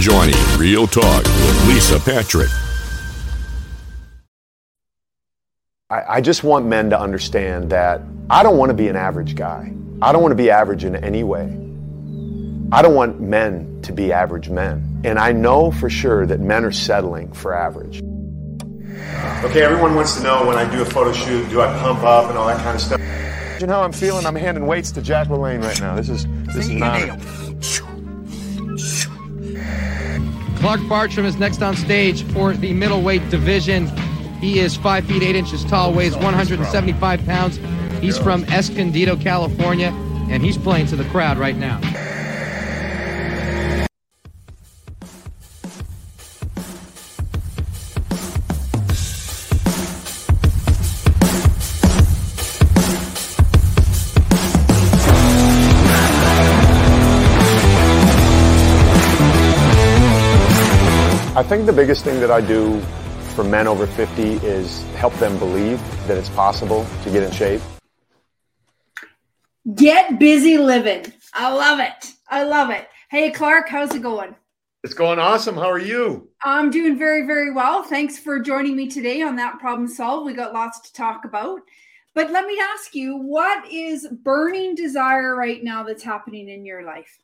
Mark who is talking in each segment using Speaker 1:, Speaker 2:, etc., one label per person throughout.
Speaker 1: joining Real Talk with Lisa Patrick.
Speaker 2: I, I just want men to understand that I don't want to be an average guy. I don't want to be average in any way. I don't want men to be average men. And I know for sure that men are settling for average. Okay, everyone wants to know when I do a photo shoot, do I pump up and all that kind of stuff? You know how I'm feeling? I'm handing weights to Jack LaLanne right now. This is this is an honor.
Speaker 3: Clark Bartram is next on stage for the middleweight division. He is 5 feet 8 inches tall, weighs 175 pounds. He's from Escondido, California, and he's playing to the crowd right now.
Speaker 2: Think the biggest thing that I do for men over 50 is help them believe that it's possible to get in shape.
Speaker 4: Get busy living. I love it. I love it. Hey, Clark, how's it going?
Speaker 2: It's going awesome. How are you?
Speaker 4: I'm doing very, very well. Thanks for joining me today on that problem solved. We got lots to talk about. But let me ask you, what is burning desire right now that's happening in your life?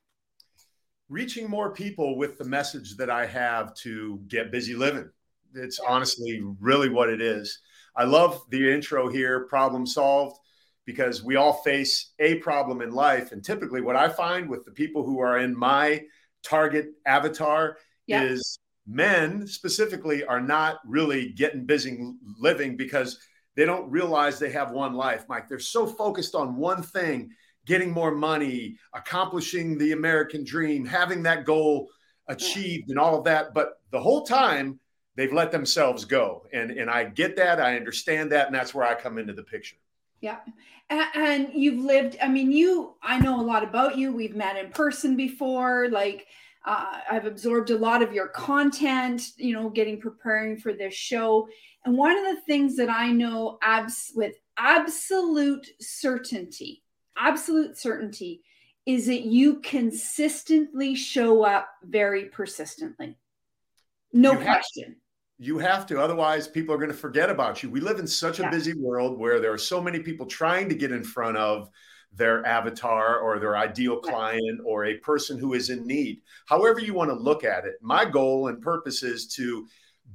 Speaker 2: Reaching more people with the message that I have to get busy living. It's honestly really what it is. I love the intro here, problem solved, because we all face a problem in life. And typically, what I find with the people who are in my target avatar yeah. is men specifically are not really getting busy living because they don't realize they have one life, Mike. They're so focused on one thing getting more money, accomplishing the American dream, having that goal achieved, and all of that. But the whole time, they've let themselves go. And, and I get that. I understand that. And that's where I come into the picture.
Speaker 4: Yeah. And you've lived, I mean, you, I know a lot about you. We've met in person before. Like, uh, I've absorbed a lot of your content, you know, getting preparing for this show. And one of the things that I know abs- with absolute certainty absolute certainty is that you consistently show up very persistently. No you question.
Speaker 2: Have, you have to, otherwise, people are going to forget about you. We live in such a yeah. busy world where there are so many people trying to get in front of their avatar or their ideal client or a person who is in need. However, you want to look at it. My goal and purpose is to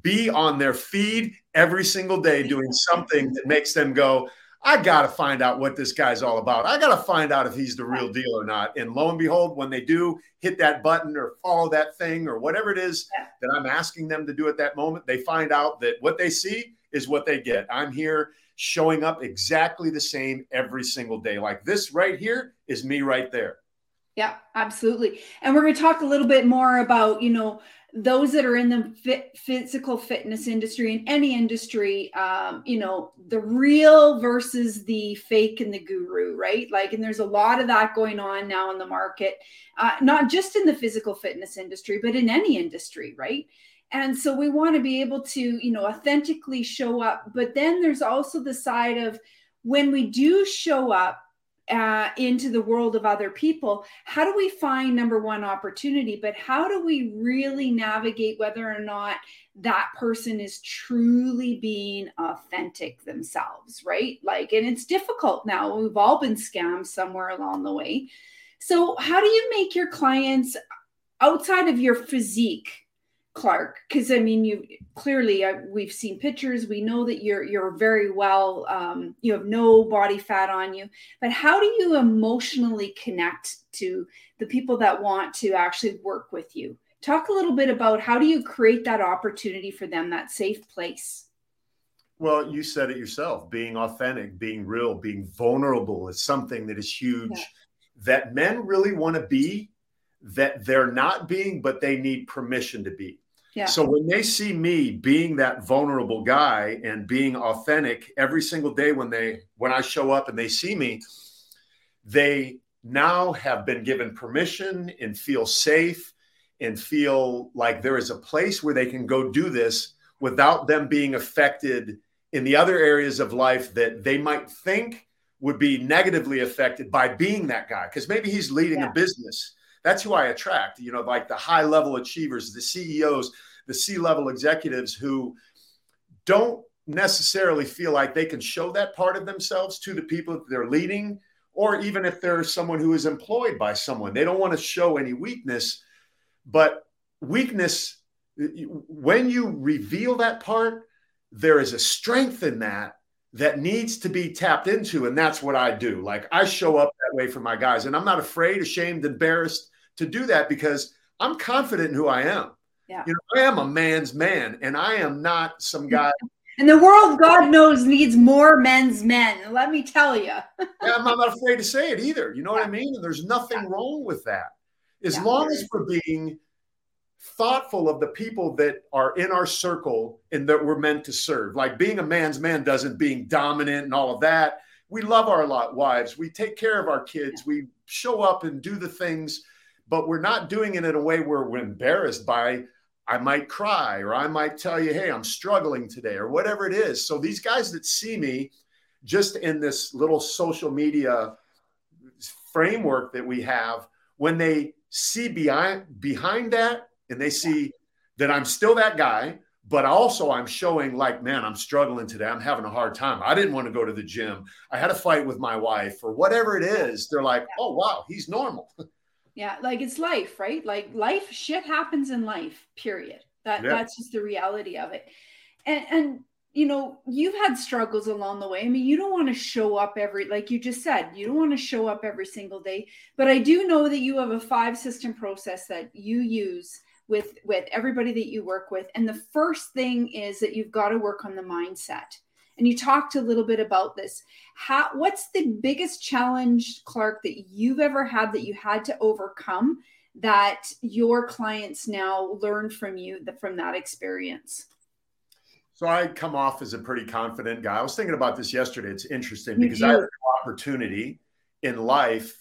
Speaker 2: be on their feed every single day doing something that makes them go, I got to find out what this guy's all about. I got to find out if he's the real deal or not. And lo and behold, when they do hit that button or follow that thing or whatever it is that I'm asking them to do at that moment, they find out that what they see is what they get. I'm here showing up exactly the same every single day. Like this right here is me right there.
Speaker 4: Yeah, absolutely. And we're going to talk a little bit more about, you know, those that are in the fit, physical fitness industry in any industry um, you know the real versus the fake and the guru right? Like and there's a lot of that going on now in the market uh, not just in the physical fitness industry but in any industry right? And so we want to be able to you know authentically show up but then there's also the side of when we do show up uh, into the world of other people how do we find number one opportunity? But how do we really navigate whether or not that person is truly being authentic themselves right? Like and it's difficult now. We've all been scammed somewhere along the way. So how do you make your clients outside of your physique Clark? Because I mean, you clearly uh, we've seen pictures. We know that you're you're very well. Um, you have no body fat on you. But how do you emotionally connect to the people that want to actually work with you? Talk a little bit about how do you create that opportunity for them, that safe place.
Speaker 2: Well, you said it yourself. Being authentic, being real, being vulnerable is something that is huge. Yeah. That men really want to be that they're not being, but they need permission to be. Yeah. So when they see me being that vulnerable guy and being authentic every single day when they when I show up and they see me, they now have been given permission and feel safe and feel like there is a place where they can go do this without them being affected in the other areas of life that they might think would be negatively affected by being that guy because maybe he's leading yeah. a business that's who I attract. You know, like the high level achievers, the CEOs, the C level executives who don't necessarily feel like they can show that part of themselves to the people that they're leading, or even if they're someone who is employed by someone, they don't want to show any weakness. But weakness, when you reveal that part, there is a strength in that that needs to be tapped into. And that's what I do. Like I show up that way for my guys, and I'm not afraid, ashamed, embarrassed to do that because I'm confident in who I am.
Speaker 4: Yeah.
Speaker 2: You know, I am a man's man, and I am not some guy.
Speaker 4: And the world, God knows, needs more men's men. Let me tell you.
Speaker 2: yeah, I'm not afraid to say it either. You know yeah. what I mean? And there's nothing yeah. wrong with that. As long as we're being thoughtful of the people that are in our circle and that we're meant to serve. Like being a man's man doesn't being dominant and all of that. We love our lot wives. We take care of our kids. We show up and do the things, but we're not doing it in a way where we're embarrassed by. I might cry, or I might tell you, "Hey, I'm struggling today," or whatever it is. So these guys that see me just in this little social media framework that we have, when they see behind behind that and they see that I'm still that guy, but also I'm showing like, man, I'm struggling today. I'm having a hard time. I didn't want to go to the gym. I had a fight with my wife or whatever it is. They're like, oh, wow, he's normal.
Speaker 4: Yeah, like it's life, right? Like life, shit happens in life, period. That yeah. that's just the reality of it. And and you know, you've had struggles along the way. I mean, you don't want to show up every, like you just said, you don't want to show up every single day. But I do know that you have a five system process that you use with with everybody that you work with. And the first thing is that you've got to work on the mindset. And you talked a little bit about this. How what's the biggest challenge clark that you've ever had that you had to overcome that your clients now learn from you from that experience?
Speaker 2: So i come off as a pretty confident guy. I was thinking about this yesterday. It's interesting because i have an opportunity in life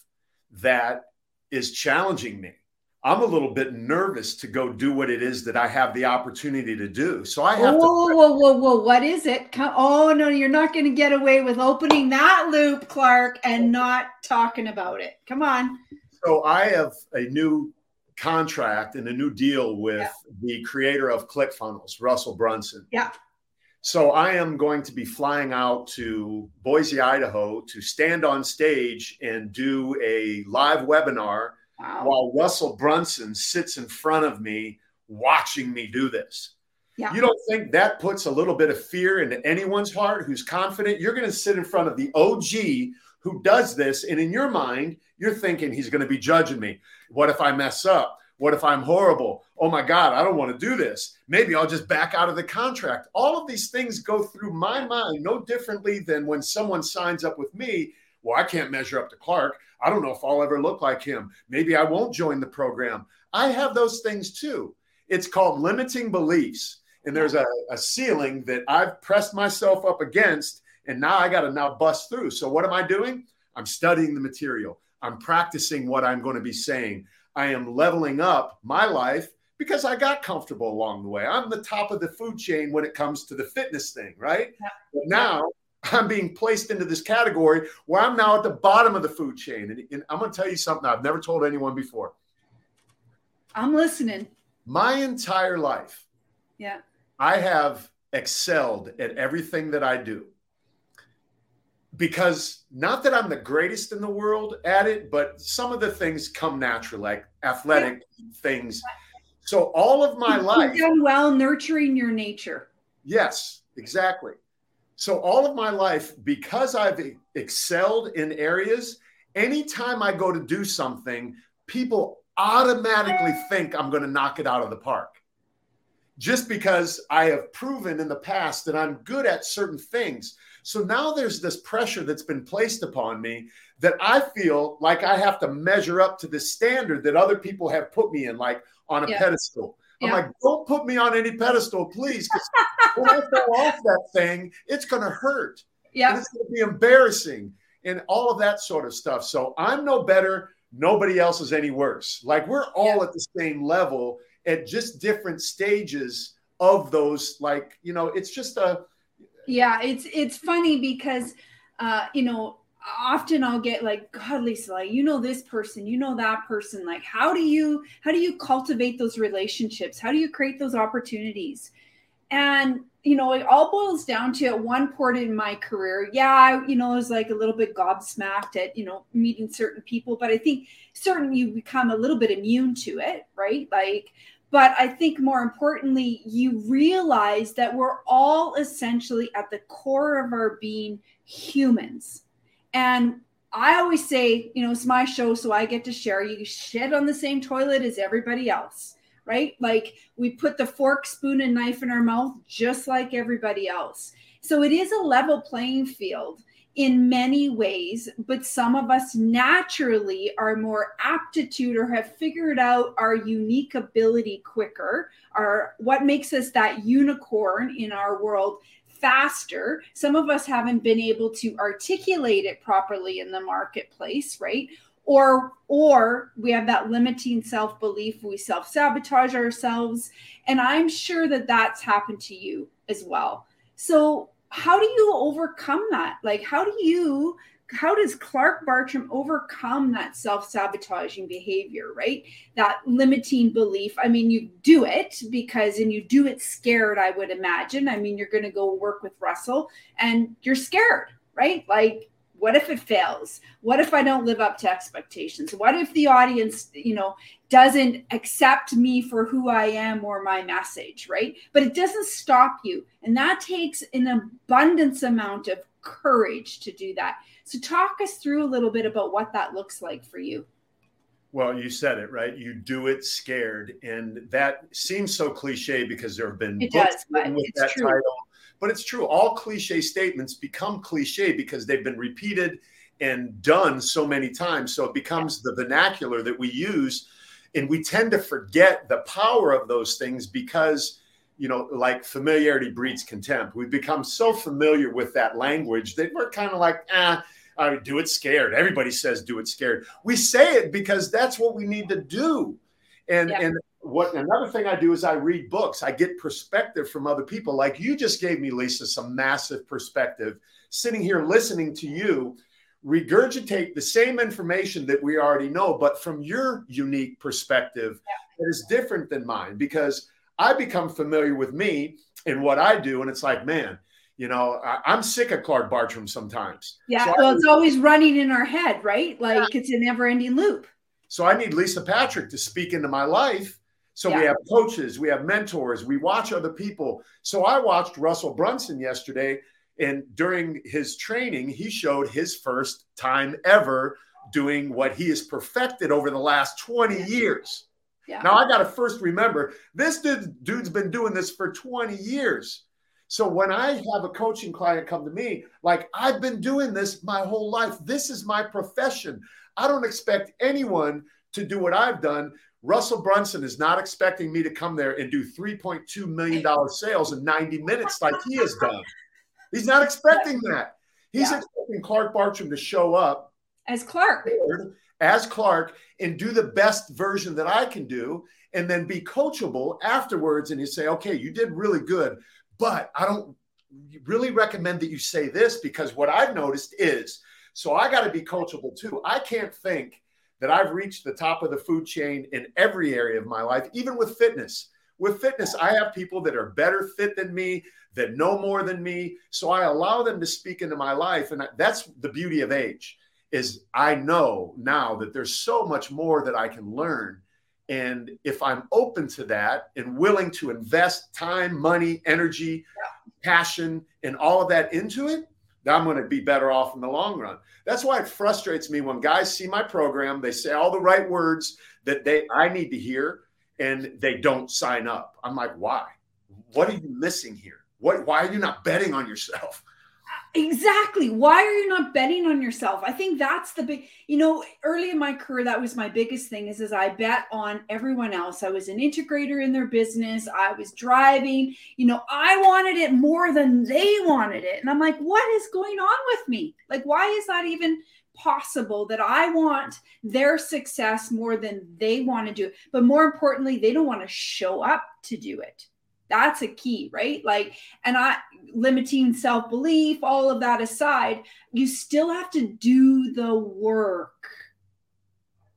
Speaker 2: that is challenging me I'm a little bit nervous to go do what it is that I have the opportunity to do. So I have
Speaker 4: whoa,
Speaker 2: to.
Speaker 4: Whoa, whoa, whoa! whoa! What is it? Come, oh no, you're not going to get away with opening that loop, Clark, and oh. not talking about it. Come on.
Speaker 2: So I have a new contract and a new deal with yeah. the creator of ClickFunnels, Russell Brunson.
Speaker 4: Yeah.
Speaker 2: So I am going to be flying out to Boise, Idaho, to stand on stage and do a live webinar wow. while Russell Brunson sits in front of me watching me do this. Yeah. You don't think that puts a little bit of fear into anyone's heart who's confident? You're going to sit in front of the OG who does this. And in your mind, you're thinking he's going to be judging me. What if I mess up? What if I'm horrible? Oh my God, I don't want to do this. Maybe I'll just back out of the contract. All of these things go through my mind no differently than when someone signs up with me. Well, I can't measure up to Clark. I don't know if I'll ever look like him. Maybe I won't join the program. I have those things too. It's called limiting beliefs. And there's a, a ceiling that I've pressed myself up against, and now I got to now bust through. So, what am I doing? I'm studying the material, I'm practicing what I'm going to be saying. I am leveling up my life because I got comfortable along the way. I'm the top of the food chain when it comes to the fitness thing, right? Yeah. But now I'm being placed into this category where I'm now at the bottom of the food chain. And, and I'm going to tell you something I've never told anyone before.
Speaker 4: I'm listening.
Speaker 2: My entire life,
Speaker 4: yeah,
Speaker 2: I have excelled at everything that I do. Because not that I'm the greatest in the world at it, but some of the things come naturally, like athletic yeah. things. So all of my
Speaker 4: You've
Speaker 2: life,
Speaker 4: done well nurturing your nature.
Speaker 2: Yes, exactly. So all of my life, because I've excelled in areas, anytime I go to do something, people automatically think I'm going to knock it out of the park. Just because I have proven in the past that I'm good at certain things. So now there's this pressure that's been placed upon me that I feel like I have to measure up to the standard that other people have put me in, like on a yeah. pedestal. I'm like, don't put me on any pedestal, please. Because when I fall off that thing, it's going to hurt.
Speaker 4: Yeah.
Speaker 2: It's going to be embarrassing and all of that sort of stuff. So I'm no better. Nobody else is any worse. Like we're all yeah. at the same level at just different stages of those. Like, you know, it's just a.
Speaker 4: Yeah, it's it's funny because, uh, you know, often I'll get like, God, Lisa, like, you know this person, you know that person. Like, how do you how do you cultivate those relationships? How do you create those opportunities? And you know, it all boils down to at one point in my career, yeah, I, you know, I was like a little bit gobsmacked at, you know, meeting certain people, but I think certain you become a little bit immune to it, right? Like, but I think more importantly, you realize that we're all essentially at the core of our being humans. And I always say, you know, it's my show, so I get to share. You shit on the same toilet as everybody else right? Like we put the fork, spoon, and knife in our mouth just like everybody else. So it is a level playing field in many ways, but some of us naturally are more aptitude or have figured out our unique ability quicker, our what makes us that unicorn in our world faster. Some of us haven't been able to articulate it properly in the marketplace, right? Or or we have that limiting self-belief we self-sabotage ourselves. And i'm sure that that's happened to you as well. So how do you overcome that? Like how do you how does clark bartram overcome that self-sabotaging behavior right? That limiting belief. I mean you do it because and you do it scared i would imagine. I mean you're going to go work with russell and you're scared right? Like what if it fails? What if i don't live up to expectations? What if the audience you know doesn't accept me for who i am or my message right? But it doesn't stop you. And that takes an abundance amount of courage to do that. So talk us through a little bit about what that looks like for you.
Speaker 2: Well, you said it right. You do it scared, and that seems so cliche because there have been
Speaker 4: it
Speaker 2: books
Speaker 4: does,
Speaker 2: with that
Speaker 4: true.
Speaker 2: title but it's true. All cliche statements become cliche because they've been repeated and done so many times. So it becomes the vernacular that we use. And we tend to forget the power of those things because, you know, like familiarity breeds contempt. We've become so familiar with that language that we're kind of like, ah, I do it scared. Everybody says do it scared. We say it because that's what we need to do. And yeah. and what another thing I do is I read books. I get perspective from other people. Like you just gave me, Lisa, some massive perspective. Sitting here listening to you regurgitate the same information that we already know, but from your unique perspective yeah. that is different than mine because I become familiar with me and what I do. And it's like, man, you know, I, am sick of Clark Bartram sometimes.
Speaker 4: Yeah. So well, I, it's always running in our head, right? Like yeah. it's a never ending loop.
Speaker 2: So I need Lisa Patrick to speak into my life so yeah. we have coaches, we have mentors, we watch other people. So I watched Russell Brunson yesterday, and during his training, he showed his first time ever doing what he has perfected over the last 20 years. Yeah. Now I got to first remember this dude, dude's been doing this for 20 years. So when I have a coaching client come to me, like I've been doing this my whole life, this is my profession. I don't expect anyone to do what I've done. Russell Brunson is not expecting me to come there and do $3.2 million sales in 90 minutes like he has done. He's not expecting that. He's yeah. expecting Clark Bartram to show up
Speaker 4: as Clark.
Speaker 2: As Clark and do the best version that I can do and then be coachable afterwards. And you say, okay, you did really good, but I don't really recommend that you say this because what I've noticed is so I got to be coachable too. I can't think that I've reached the top of the food chain in every area of my life, even with fitness. With fitness, I have people that are better fit than me, that know more than me. So I allow them to speak into my life. And that's the beauty of age is I know now that there's so much more that I can learn. And if I'm open to that and willing to invest time, money, energy, passion, and all of that into it, I'm going to be better off in the long run. That's why it frustrates me when guys see my program, they say all the right words that they I need to hear, and they don't sign up. I'm like, why? What are you missing here? What? Why are you not betting on yourself?
Speaker 4: Exactly. Why are you not betting on yourself? I think that's the big, you know, early in my career, that was my biggest thing is, is I bet on everyone else. I was an integrator in their business. I was driving, you know, I wanted it more than they wanted it. And I'm like, what is going on with me? Like, why is that even possible that I want their success more than they want to do? But more importantly, they don't want to show up to do it That's a key, right? Like, and I limiting self belief, all of that aside, you still have to do the work.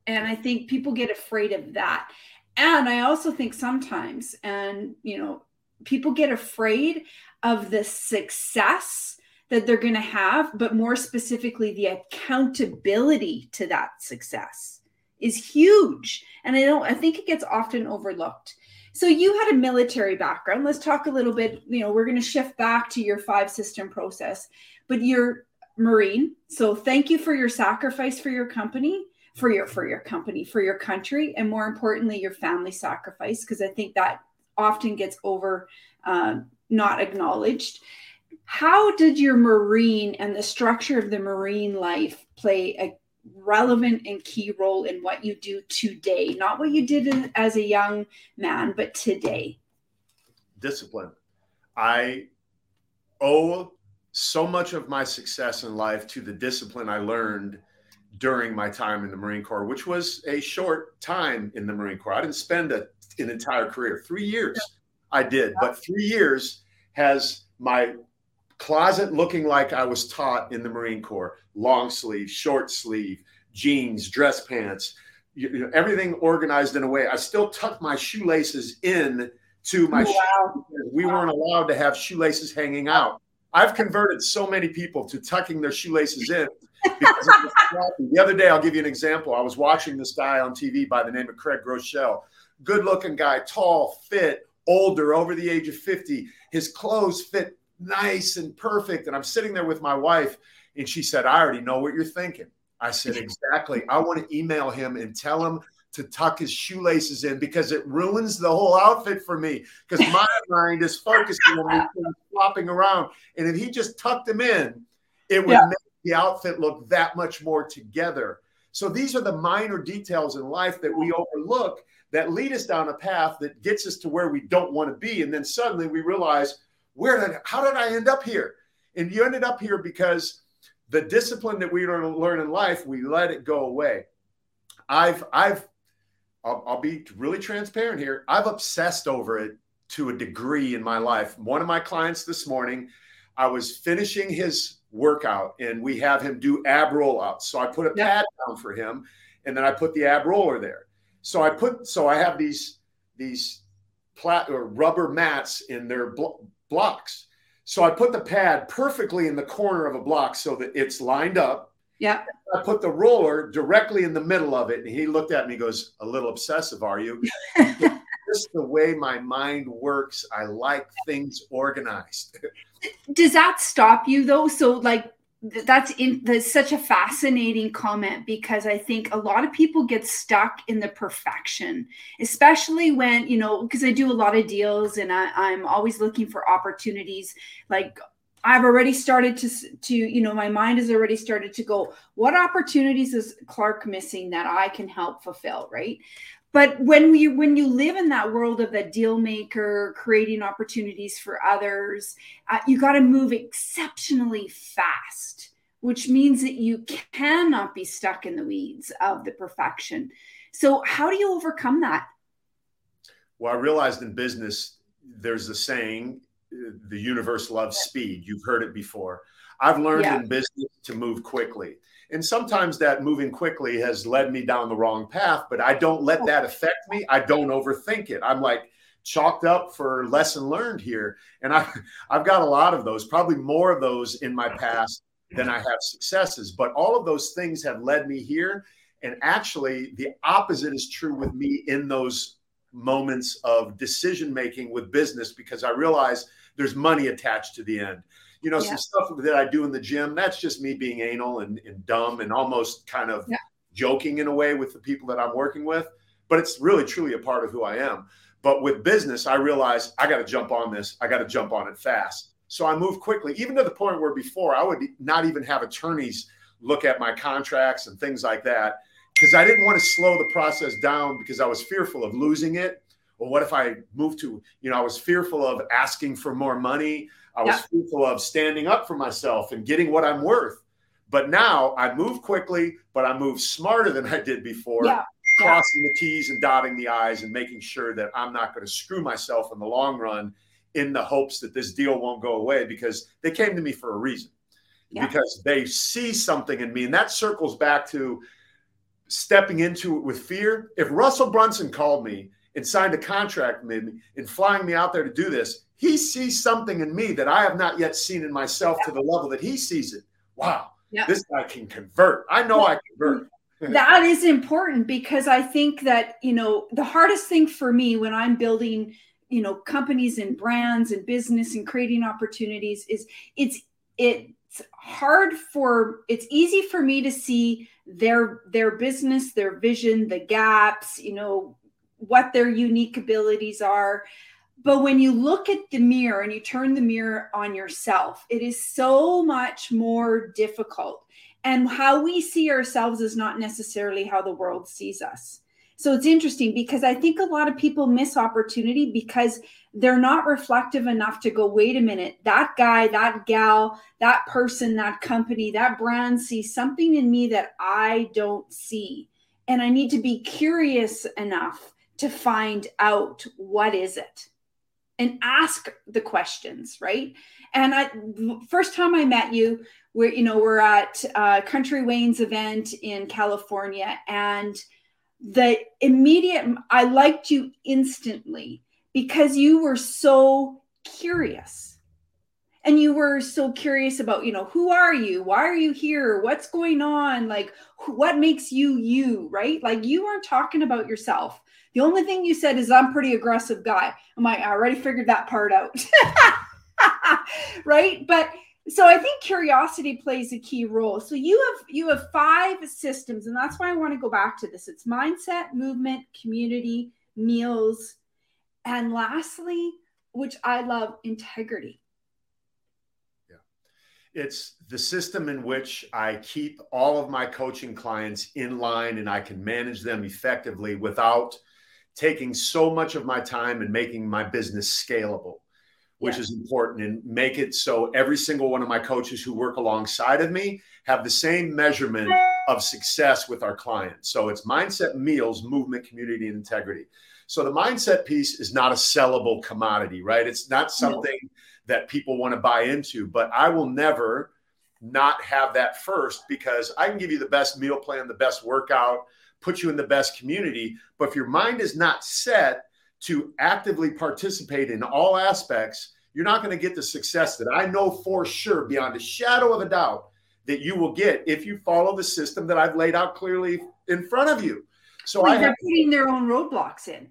Speaker 4: And I think people get afraid of that. And I also think sometimes, and you know, people get afraid of the success that they're going to have, but more specifically, the accountability to that success is huge. And I don't, I think it gets often overlooked. So you had a military background. Let's talk a little bit. You know, we're going to shift back to your five system process, but you're Marine. So thank you for your sacrifice for your company, for your for your company, for your country, and more importantly, your family sacrifice, because I think that often gets over um, not acknowledged. How did your Marine and the structure of the Marine life play a relevant and key role in what you do today, not what you did as a young man, but today?
Speaker 2: Discipline. I owe so much of my success in life to the discipline I learned during my time in the Marine Corps, which was a short time in the Marine Corps. I didn't spend a, an entire career, three years. I did, but three years has my closet looking like I was taught in the Marine Corps long sleeve, short sleeve, jeans, dress pants, you, you know, everything organized in a way. I still tuck my shoelaces in to my wow. We wow. weren't allowed to have shoelaces hanging out. I've converted so many people to tucking their shoelaces in. the other day, I'll give you an example. I was watching this guy on TV by the name of Craig Groeschel. Good looking guy, tall, fit, older, over the age of 50. His clothes fit nice and perfect. And I'm sitting there with my wife, and she said, I already know what you're thinking. I said, Exactly. I want to email him and tell him to tuck his shoelaces in because it ruins the whole outfit for me. Because my mind is focusing on me flopping around. And if he just tucked them in, it would yeah. make the outfit look that much more together. So these are the minor details in life that we overlook that lead us down a path that gets us to where we don't want to be. And then suddenly we realize, where did how did I end up here? And you ended up here because the discipline that we learn, learn in life, we let it go away. I've I've I'll, I'll be really transparent here. I've obsessed over it to a degree in my life. One of my clients this morning, I was finishing his workout and we have him do ab rollouts. So I put a pad down for him and then I put the ab roller there. So I put so I have these these plat or rubber mats in their bl- blocks. So I put the pad perfectly in the corner of a block so that it's lined up.
Speaker 4: Yeah.
Speaker 2: I put the roller directly in the middle of it. And he looked at me, goes, A little obsessive, are you? Just the way my mind works. I like things organized.
Speaker 4: Does that stop you though? So, like, that's in that's such a fascinating comment because i think a lot of people get stuck in the perfection especially when you know because i do a lot of deals and I, i'm always looking for opportunities. Like i've already started to to you know my mind has already started to go what opportunities is clark missing that i can help fulfill right but when we when you live in that world of the deal maker creating opportunities for others uh, you got to move exceptionally fast which means that you cannot be stuck in the weeds of the perfection. So how do you overcome that?
Speaker 2: Well i realized in business there's a saying the universe loves speed you've heard it before i've learned yeah. in business to move quickly and sometimes that moving quickly has led me down the wrong path, but I don't let that affect me. I don't overthink it. I'm like chalked up for lesson learned here. And I've, I've got a lot of those, probably more of those in my past than I have successes. But all of those things have led me here. And actually, the opposite is true with me in those moments of decision making with business because I realize there's money attached to the end you know, yeah. some stuff that I do in the gym, that's just me being anal and, and dumb and almost kind of yeah. joking in a way with the people that I'm working with. But it's really, truly a part of who I am. But with business, I realize I got to jump on this. I got to jump on it fast. So I move quickly, even to the point where before I would not even have attorneys look at my contracts and things like that because I didn't want to slow the process down because I was fearful of losing it. Well, what if I move to, you know, I was fearful of asking for more money. I was yeah. fearful of standing up for myself and getting what I'm worth. But now I move quickly, but I move smarter than I did before.
Speaker 4: Yeah.
Speaker 2: crossing the T's and dotting the I's and making sure that I'm not going to screw myself in the long run in the hopes that this deal won't go away because they came to me for a reason. Yeah. Because they see something in me. And that circles back to stepping into it with fear. If Russell Brunson called me and signed a contract with me and flying me out there to do this, he sees something in me that I have not yet seen in myself yeah. to the level that he sees it. Wow, yeah. this guy can convert. I know I convert.
Speaker 4: that is important because I think that, you know, the hardest thing for me when I'm building, you know, companies and brands and business and creating opportunities is it's it's hard for it's easy for me to see their their business, their vision, the gaps, you know, what their unique abilities are. But when you look at the mirror and you turn the mirror on yourself, it is so much more difficult. And how we see ourselves is not necessarily how the world sees us. So it's interesting because I think a lot of people miss opportunity because they're not reflective enough to go, wait a minute, that guy, that gal, that person, that company, that brand sees something in me that I don't see. And I need to be curious enough to find out what is it and ask the questions, right? And I first time I met you, we're you know we're at uh, Country Wayne's event in California, and the immediate I liked you instantly because you were so curious. And you were so curious about, you know, who are you? Why are you here? What's going on? Like, what makes you you, right? Like, you weren't talking about yourself the only thing you said is I'm pretty aggressive guy. I'm like, I already figured that part out. right. But so I think curiosity plays a key role. So you have you have five systems, and that's why I want to go back to this. It's mindset, movement, community, meals, and lastly, which I love, integrity.
Speaker 2: Yeah. It's the system in which I keep all of my coaching clients in line and I can manage them effectively without taking so much of my time and making my business scalable, which is important, and make it so every single one of my coaches who work alongside of me have the same measurement of success with our clients. So it's mindset, meals, movement, community, and integrity. So the mindset piece is not a sellable commodity, right? It's not something no. that people want to buy into, but I will never not have that first because I can give you the best meal plan, the best workout, put you in the best community. But if your mind is not set to actively participate in all aspects, you're not going to get the success that I know for sure, beyond a shadow of a doubt, that you will get if you follow the system that I've laid out clearly in front of you. So
Speaker 4: well,
Speaker 2: I
Speaker 4: they're putting their own roadblocks in.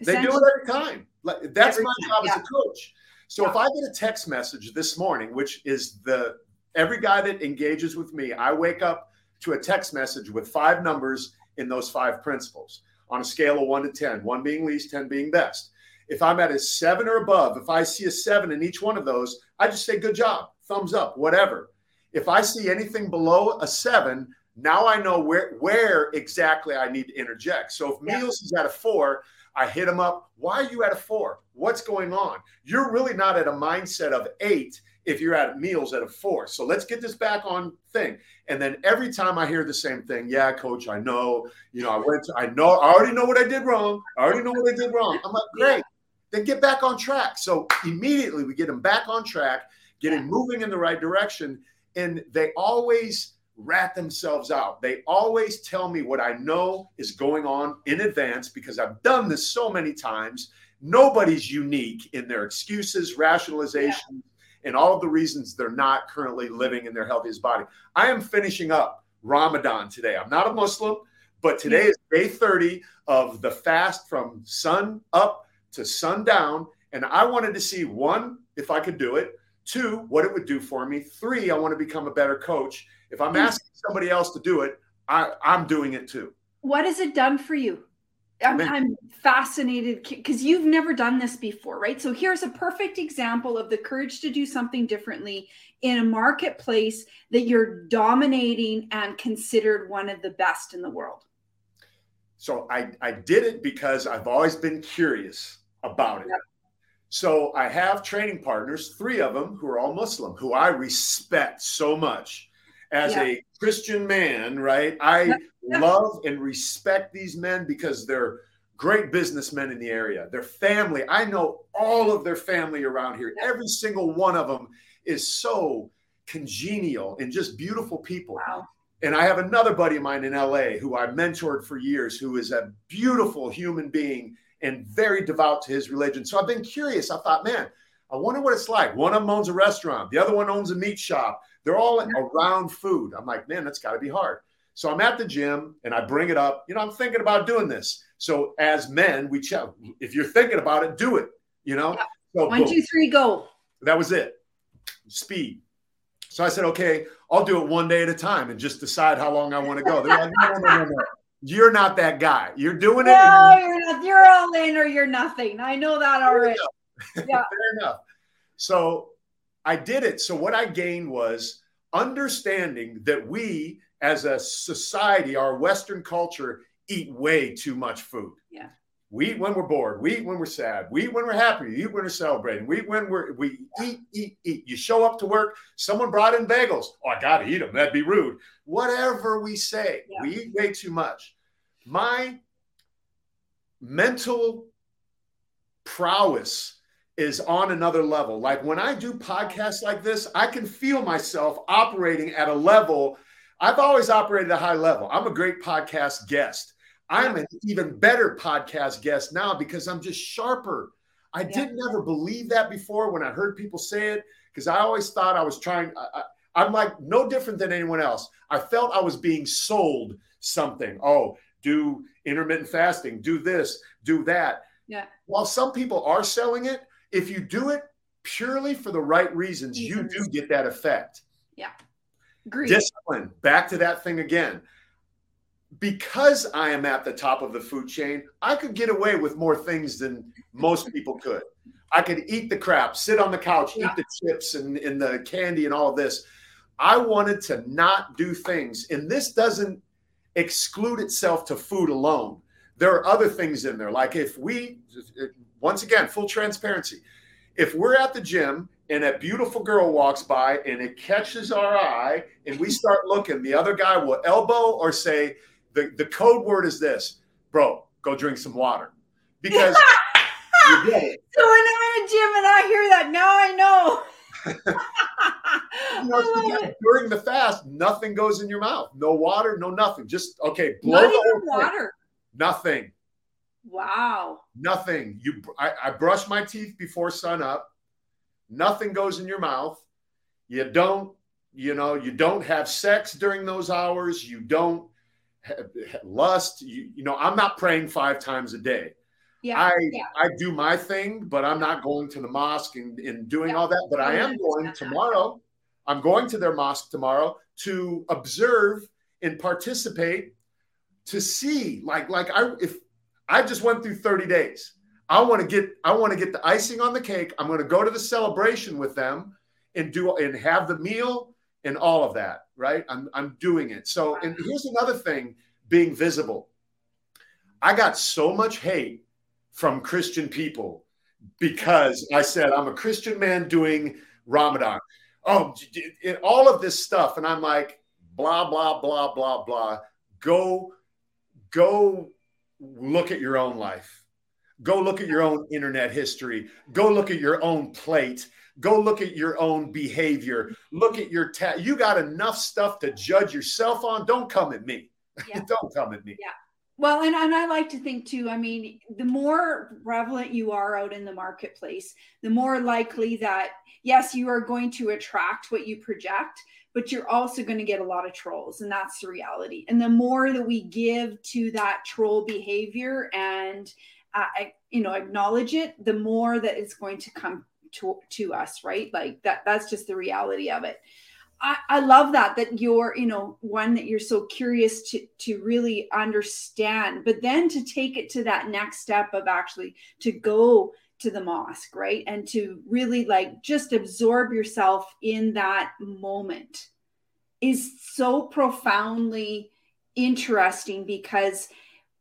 Speaker 2: They do it every time. That's every my job yeah. as a coach. So yeah. if I get a text message this morning, which is the every guy that engages with me, I wake up to a text message with five numbers in those five principles on a scale of one to 10, one being least, 10 being best. If I'm at a seven or above, if I see a seven in each one of those, I just say, good job, thumbs up, whatever. If I see anything below a seven, now I know where, where exactly I need to interject. So if yeah. Meals is at a four, I hit him up. Why are you at a four? What's going on? You're really not at a mindset of eight if you're at meals at a four. So let's get this back on thing. And then every time I hear the same thing, yeah, coach, I know, you know, I went to, I know, I already know what I did wrong. I already know what I did wrong. I'm like, great. Then get back on track. So immediately we get them back on track, getting moving in the right direction. And they always rat themselves out. They always tell me what I know is going on in advance because I've done this so many times. Nobody's unique in their excuses, rationalizations. Yeah and all of the reasons they're not currently living in their healthiest body. I am finishing up Ramadan today. I'm not a Muslim, but today is day 30 of the fast from sun up to sundown. And I wanted to see one, if I could do it, two, what it would do for me, three, I want to become a better coach. If I'm hmm. asking somebody else to do it, I, I'm doing it too.
Speaker 4: What has it done for you? I'm, I'm fascinated because you've never done this before, right? So here's a perfect example of the courage to do something differently in a marketplace that you're dominating and considered one of the best in the world.
Speaker 2: So I, I did it because I've always been curious about it. Yep. So I have training partners, three of them who are all Muslim, who I respect so much. As
Speaker 4: Yeah.
Speaker 2: a Christian man, right? I
Speaker 4: Yeah.
Speaker 2: Love and respect these men because they're great businessmen in the area. Their family, I know all of their family around here.
Speaker 4: Yeah.
Speaker 2: Every single one of them is so congenial and just beautiful people.
Speaker 4: Wow.
Speaker 2: And I have another buddy of mine in LA who I mentored for years, who is a beautiful human being and very devout to his religion. So I've been curious. I thought, man, I wonder what it's like. One of them owns a restaurant, the other one owns a meat shop. They're all around food. I'm like, man, that's got to be hard. So I'm at the gym and I bring it up. You know, I'm thinking about doing this. So as men, we check. If you're thinking about it, do it. You know.
Speaker 4: Yeah.
Speaker 2: So
Speaker 4: One,
Speaker 2: boom.
Speaker 4: two, three, go.
Speaker 2: That was it. Speed. So I said, okay, I'll do it one day at a time and just decide how long I want to go. They're like, no, no, no, no. You're not that guy. You're doing it.
Speaker 4: No, you're not. You're all in or you're nothing. I know that already. Yeah.
Speaker 2: Fair enough. So I did it. So what I gained was understanding that we as a society, our Western culture, eat way too much food.
Speaker 4: Yeah.
Speaker 2: We eat when we're bored. We eat when we're sad. We eat when we're happy. We eat when we're celebrating. We eat when we're we eat, eat, eat. You show up to work. Someone brought in bagels. Oh, I gotta eat them. That'd be rude. Whatever we say,
Speaker 4: Yeah.
Speaker 2: we eat way too much. My mental prowess is on another level. Like when I do podcasts like this, I can feel myself operating at a level. I've always operated at a high level. I'm a great podcast guest. I'm an even better podcast guest now because I'm just sharper. I
Speaker 4: Yeah.
Speaker 2: didn't ever believe that before when I heard people say it because I always thought I was trying. I, I, I'm like no different than anyone else. I felt I was being sold something. Oh, do intermittent fasting, do this, do that.
Speaker 4: Yeah.
Speaker 2: While some people are selling it, if you do it purely for the right reasons, you do get that effect.
Speaker 4: Agree.
Speaker 2: Discipline, back to that thing again. Because I am at the top of the food chain, I could get away with more things than most people could. I could eat the crap, sit on the couch,
Speaker 4: Yeah.
Speaker 2: eat the chips and, and the candy and all of this. I wanted to not do things. And this doesn't exclude itself to food alone. There are other things in there. Like if we, once again, full transparency, if we're at the gym and a beautiful girl walks by and it catches our eye and we start looking, the other guy will elbow or say, the, the code word is this, bro, go drink some water. Because you get it.
Speaker 4: So when I'm in a gym and I hear that, now I know.
Speaker 2: You know, during the fast, nothing goes in your mouth. No water, no nothing. Just okay, blow
Speaker 4: Not
Speaker 2: the whole thing.
Speaker 4: water.
Speaker 2: Nothing.
Speaker 4: Wow.
Speaker 2: Nothing. You I, I brush my teeth before sun up. Nothing goes in your mouth. You don't, you know, you don't have sex during those hours. You don't ha- ha- lust. You, you know, I'm not praying five times a day.
Speaker 4: Yeah.
Speaker 2: I
Speaker 4: yeah.
Speaker 2: I do my thing, but I'm not going to the mosque and, and doing
Speaker 4: Yeah.
Speaker 2: all that. But I
Speaker 4: I
Speaker 2: am going tomorrow. I'm going to their mosque tomorrow to observe and participate to see like like I if I just went through 30 days. I want to get I want to get the icing on the cake. I'm going to go to the celebration with them and do and have the meal and all of that, right? I'm I'm doing it. So and here's another thing being visible. I got so much hate from Christian people because I said I'm a Christian man doing Ramadan. Oh, all of this stuff, and I'm like, blah blah blah blah blah. Go, go, look at your own life. Go look at your own internet history. Go look at your own plate. Go look at your own behavior. Look at your ta- You got enough stuff to judge yourself on. Don't come at me.
Speaker 4: Yeah.
Speaker 2: Don't come at me.
Speaker 4: Well, and, and I like to think too, I mean, the more prevalent you are out in the marketplace, the more likely that, yes, you are going to attract what you project, but you're also going to get a lot of trolls. And that's the reality. And the more that we give to that troll behavior and, uh, you know, acknowledge it, the more that it's going to come to, to us, right? Like that, that's just the reality of it. I, I love that that you're you know one that you're so curious to to really understand but then to take it to that next step of actually to go to the mosque right? And to really like just absorb yourself in that moment is so profoundly interesting because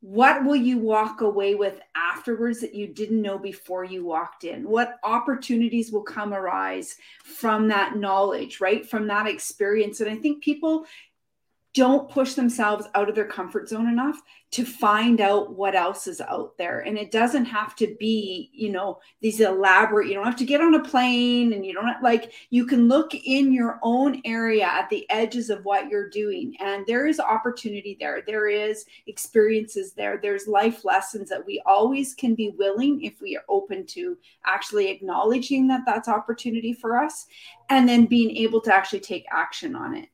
Speaker 4: what will you walk away with afterwards that you didn't know before you walked in? What opportunities will come arise from that knowledge right? From that experience. And i think people don't push themselves out of their comfort zone enough to find out what else is out there. And it doesn't have to be you know these elaborate you don't have to get on a plane and you don't have, like you can look in your own area at the edges of what you're doing. And there is opportunity there. There is experiences there. There's life lessons that we always can be willing if we are open to actually acknowledging that that's opportunity for us and then being able to actually take action on it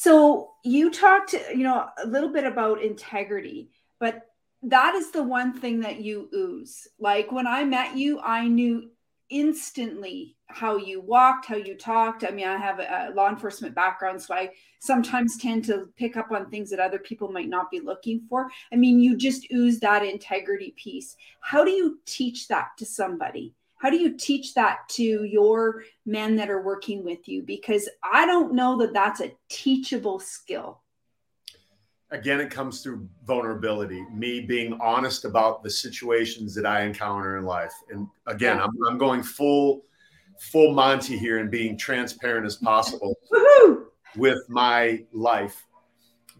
Speaker 4: so you talked, you know, a little bit about integrity, but that is the one thing that you ooze. Like when I met you, I knew instantly how you walked, how you talked. I mean, I have a law enforcement background, so I sometimes tend to pick up on things that other people might not be looking for. I mean, you just ooze that integrity piece. How do you teach that to somebody? How do you teach that to your men that are working with you? Because i don't know that that's a teachable skill.
Speaker 2: Again it comes through vulnerability me being honest about the situations that i encounter in life. And again. I'm, I'm, going full full monty here and being transparent as possible with my life.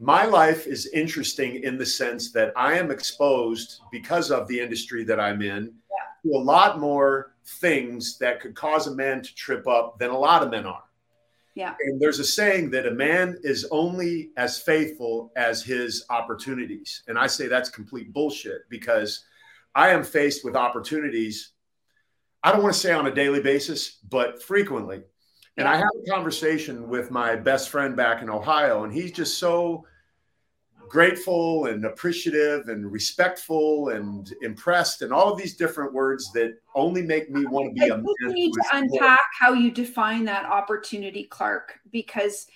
Speaker 2: My life is interesting in the sense that i am exposed because of the industry that i'm in to a lot more things that could cause a man to trip up than a lot of men are.
Speaker 4: Yeah.
Speaker 2: And there's a saying that a man is only as faithful as his opportunities. And I say that's complete bullshit because I am faced with opportunities. I don't want to say on a daily basis, but frequently. And I have a conversation with my best friend back in Ohio, and he's just so grateful and appreciative and respectful and impressed and all of these different words that only make me want to be I a
Speaker 4: man. need to unpack how you define that opportunity, Clark, because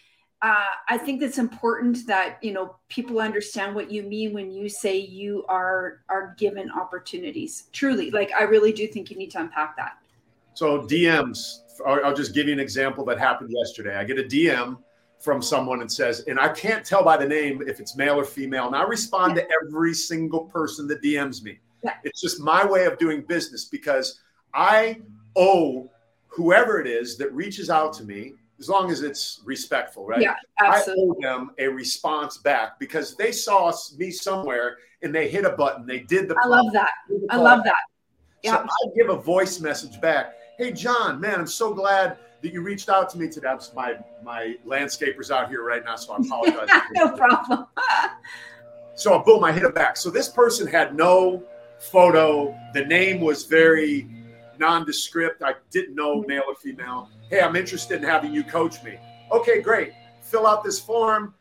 Speaker 4: uh, I think it's important that you know people understand what you mean when you say you are are given opportunities. Truly, like I really do think you need to unpack that.
Speaker 2: So DMs. I'll just give you an example that happened yesterday. I get a DM from someone and says, and I can't tell by the name if it's male or female. And I respond yeah. to every single person that DMs me. Yeah. It's just my way of doing business because I owe whoever it is that reaches out to me, as long as it's respectful, right?
Speaker 4: Yeah, absolutely.
Speaker 2: I owe them a response back because they saw me somewhere and they hit a button. They did the.
Speaker 4: I love that. I love that.
Speaker 2: Yeah. So I give a voice message back. Hey, John, man, I'm so glad that you reached out to me today. My my landscaper's out here right now, so I apologize.
Speaker 4: no problem.
Speaker 2: so boom, I hit it back. So this person had no photo. The name was very nondescript. I didn't know male or female. Hey, I'm interested in having you coach me. Okay, great. Fill out this form.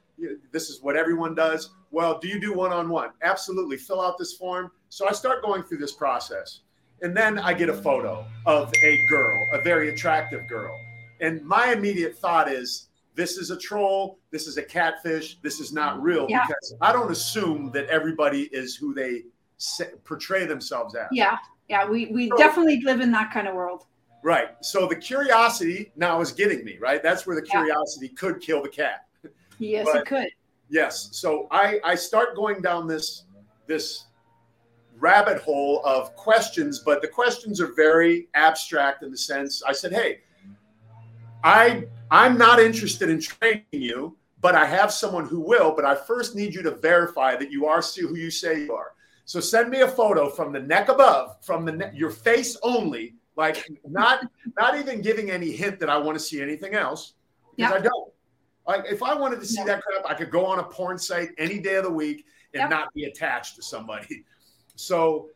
Speaker 2: This is what everyone does. Well, do you do one on one? Absolutely. Fill out this form. So I start going through this process. And then I get a photo of a girl, a very attractive girl. And my immediate thought is, this is a troll. This is a catfish. This is not real yeah. because I don't assume that everybody is who they portray themselves as.
Speaker 4: Yeah, yeah, we we so, definitely live in that kind of world.
Speaker 2: Right. So the curiosity now is getting me. Right. That's where the curiosity yeah. could kill the cat.
Speaker 4: Yes, but, it could.
Speaker 2: Yes. So I I start going down this this rabbit hole of questions, but the questions are very abstract in the sense I said, hey I I'm not interested in training you, but I have someone who will. But I first need you to verify that you are who you say you are. So send me a photo from the neck above, from the ne- your face only, like not not even giving any hint that I want to see anything else because yep. I don't. Like if I wanted to see yep. that crap, I could go on a porn site any day of the week and yep. not be attached to somebody. So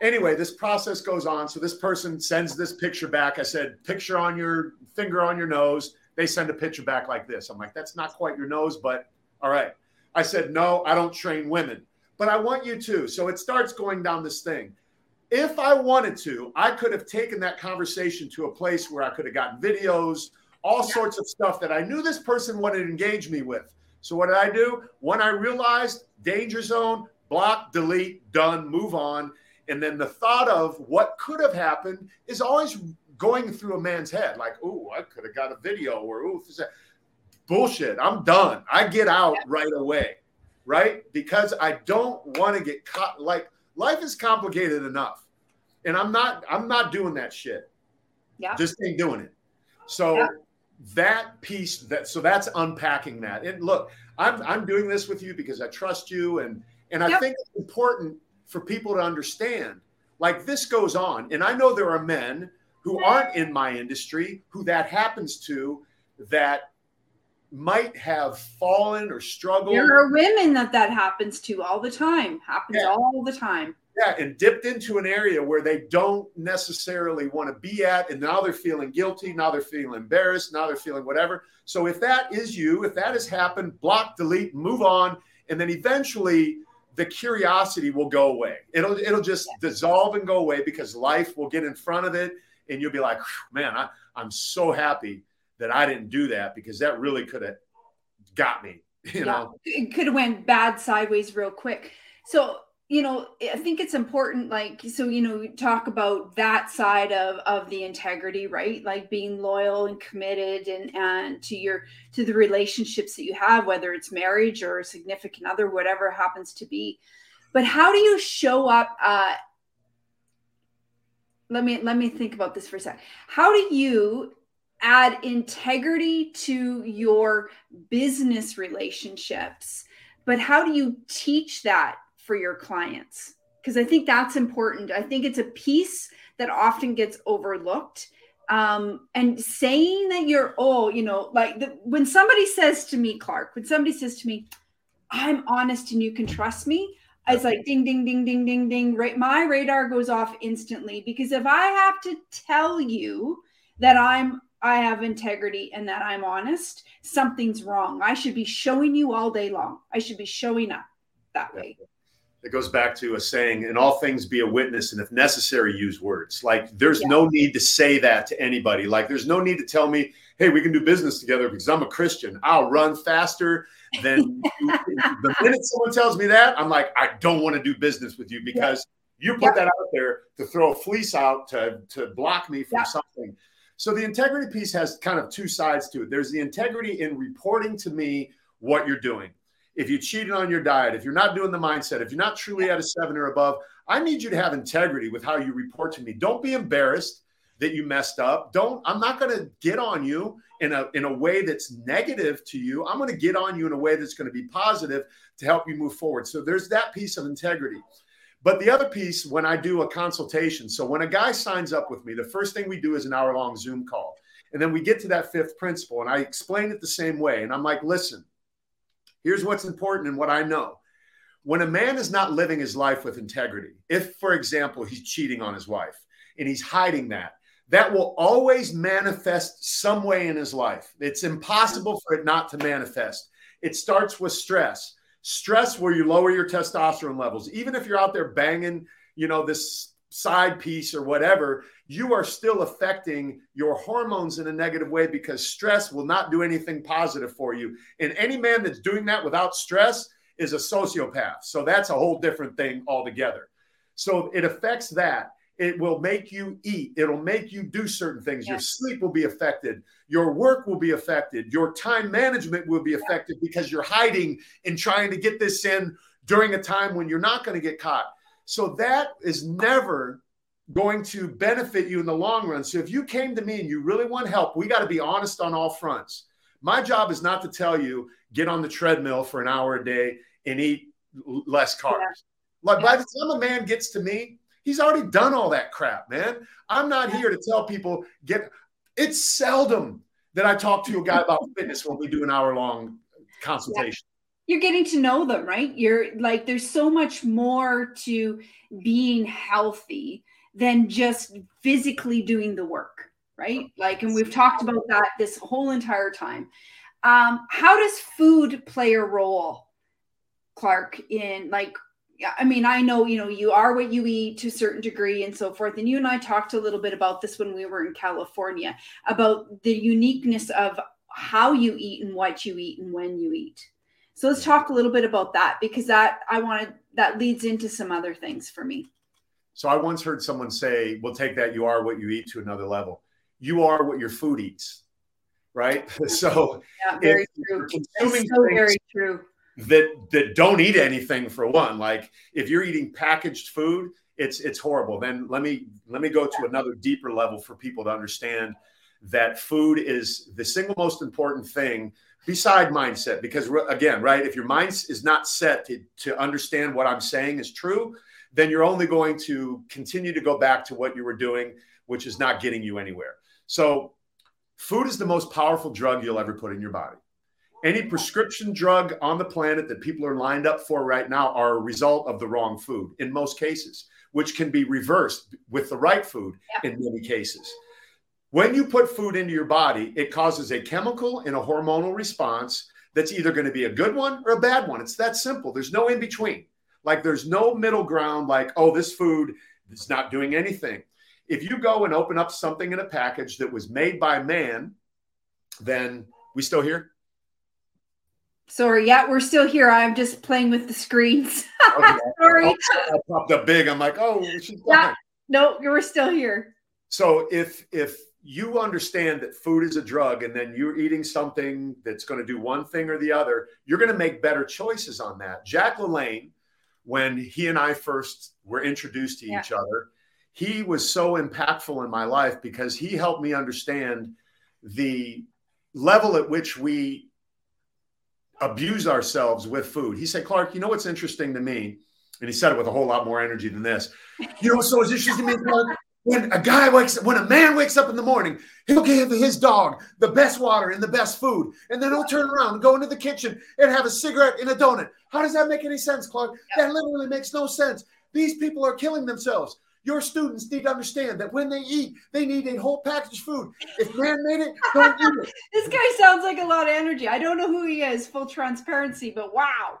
Speaker 2: anyway, this process goes on. So this person sends this picture back. I said, picture on your finger on your nose. They send a picture back like this. I'm like, that's not quite your nose, but all right. I said, no, I don't train women, but I want you to. So it starts going down this thing. If I wanted to, I could have taken that conversation to a place where I could have gotten videos, all yeah. sorts of stuff that I knew this person wanted to engage me with. So what did I do? When I realized danger zone, block, delete, done, move on. And then the thought of what could have happened is always going through a man's head. Like, oh, I could have got a video or oh, bullshit. I'm done. I get out right away. right? Because I don't want to get caught. Like life is complicated enough, and I'm not. I'm not doing that shit.
Speaker 4: Yeah.
Speaker 2: Just ain't doing it. So
Speaker 4: Yeah.
Speaker 2: that piece that so that's unpacking that. And look, I'm I'm doing this with you because I trust you and and I
Speaker 4: Yep.
Speaker 2: think it's important for people to understand like this goes on. And I know there are men who aren't in my industry who that happens to that might have fallen or struggled
Speaker 4: There are women that that happens to all the time. Happens
Speaker 2: Yeah.
Speaker 4: all the time.
Speaker 2: yeah, and dipped into an area where they don't necessarily want to be at. And now they're feeling guilty. Now they're feeling embarrassed. Now they're feeling whatever. So if that is you, if that has happened, block, delete, move on. And then eventually the curiosity will go away. It'll it'll just dissolve and go away because life will get in front of it. And you'll be like, man, I, I'm so happy that I didn't do that because that really could have got me. You
Speaker 4: Yeah.
Speaker 2: know?
Speaker 4: it could have went bad sideways real quick so you know i think it's important like so you know talk about that side of of the integrity right? Like being loyal and committed and and to your to the relationships that you have whether it's marriage or a significant other whatever happens to be. But how do you show up uh let me let me think about this for a sec. How do you add integrity to your business relationships? But how do you teach that for your clients. Because i think that's important. I think it's a piece that often gets overlooked. Um, and saying that you're oh you know like the, when somebody says to me clark when somebody says to me i'm honest and you can trust me it's like ding ding ding ding ding ding right? My radar goes off instantly because if i have to tell you that i'm i have integrity and that i'm honest something's wrong. I should be showing you all day long. I should be showing up that way
Speaker 2: it goes back to a saying in all things be a witness and if necessary use words. Like there's
Speaker 4: Yeah.
Speaker 2: no need to say that to anybody. Like there's no need to tell me hey we can do business together because i'm a christian. I'll run faster than the minute someone tells me that i'm like i don't want to do business with you because you put
Speaker 4: Yeah.
Speaker 2: that out there to throw a fleece out to to block me from
Speaker 4: Yeah.
Speaker 2: something. So the integrity piece has kind of two sides to it. There's the integrity in reporting to me what you're doing if you cheated on your diet, if you're not doing the mindset, if you're not truly at a seven or above, I need you to have integrity with how you report to me. Don't be embarrassed that you messed up. Don't, I'm not going to get on you in a, in a way that's negative to you. I'm going to get on you in a way that's going to be positive to help you move forward. So there's that piece of integrity. But the other piece, when I do a consultation, so when a guy signs up with me, the first thing we do is an hour long Zoom call. And then we get to that fifth principle, and I explain it the same way. And I'm like, listen, here's what's important and what I know. When a man is not living his life with integrity, if, for example, he's cheating on his wife and he's hiding that, that will always manifest some way in his life. It's impossible for it not to manifest. It starts with stress. Stress where you lower your testosterone levels. Even if you're out there banging, you know, this side piece or whatever, you are still affecting your hormones in a negative way because stress will not do anything positive for you. And any man that's doing that without stress is a sociopath. So that's a whole different thing altogether. So it affects that. It will make you eat. It'll make you do certain things. Your sleep will be affected. Your work will be affected. Your time management will be affected because you're hiding and trying to get this in during a time when you're not going to get caught. So that is never going to benefit you in the long run. So if you came to me and you really want help, we got to be honest on all fronts. My job is not to tell you get on the treadmill for an hour a day and eat less carbs.
Speaker 4: Yeah.
Speaker 2: Like by the time a man gets to me, he's already done all that crap, man. I'm not here to tell people get it's seldom that I talk to a guy about fitness when we do an hour long consultation.
Speaker 4: You're getting to know them, right? You're like, there's so much more to being healthy than just physically doing the work, right? Like, and we've talked about that this whole entire time. Um, how does food play a role, Clark, in like, I mean, I know, you know, you are what you eat to a certain degree and so forth. And you and I talked a little bit about this when we were in California about the uniqueness of how you eat and what you eat and when you eat. So let's talk a little bit about that because that I wanted that leads into some other things for me.
Speaker 2: So I once heard someone say, "We'll take that you are what you eat to another level. You are what your food eats." Right? So
Speaker 4: Yeah, very true.
Speaker 2: consuming
Speaker 4: so very true.
Speaker 2: that that don't eat anything for one. Like if you're eating packaged food, it's it's horrible. Then let me let me go to another deeper level for people to understand that food is the single most important thing beside mindset because again right if your mind is not set to, to understand what i'm saying is true then you're only going to continue to go back to what you were doing which is not getting you anywhere. So food is the most powerful drug you'll ever put in your body. Any prescription drug on the planet that people are lined up for right now are a result of the wrong food in most cases which can be reversed with the right food yeah. in many cases when you put food into your body, it causes a chemical and a hormonal response that's either going to be a good one or a bad one. It's that simple. There's no in between. Like there's no middle ground, like, oh, this food is not doing anything. If you go and open up something in a package that was made by man, then we still here?
Speaker 4: Sorry, yeah, we're still here. I'm just playing with the screens. Okay. Sorry.
Speaker 2: Oh, I popped up big. I'm like, oh, she's
Speaker 4: yeah. No, we're still here.
Speaker 2: So if if you understand that food is a drug and then you're eating something that's going to do one thing or the other, you're going to make better choices on that. Jack LaLanne, when he and I first were introduced to yeah. each other, he was so impactful in my life because he helped me understand the level at which we abuse ourselves with food. He said, Clark, you know what's interesting to me? And he said it with a whole lot more energy than this. You know, so it's interesting to me, Clark, when a guy wakes when a man wakes up in the morning, he'll give his dog the best water and the best food, and then he'll turn around and go into the kitchen and have a cigarette and a donut. How does that make any sense, Clark? That literally makes no sense. These people are killing themselves. Your students need to understand that when they eat, they need a whole package food. If man made it, don't eat it.
Speaker 4: this guy sounds like a lot of energy. I don't know who he is, full transparency, but wow.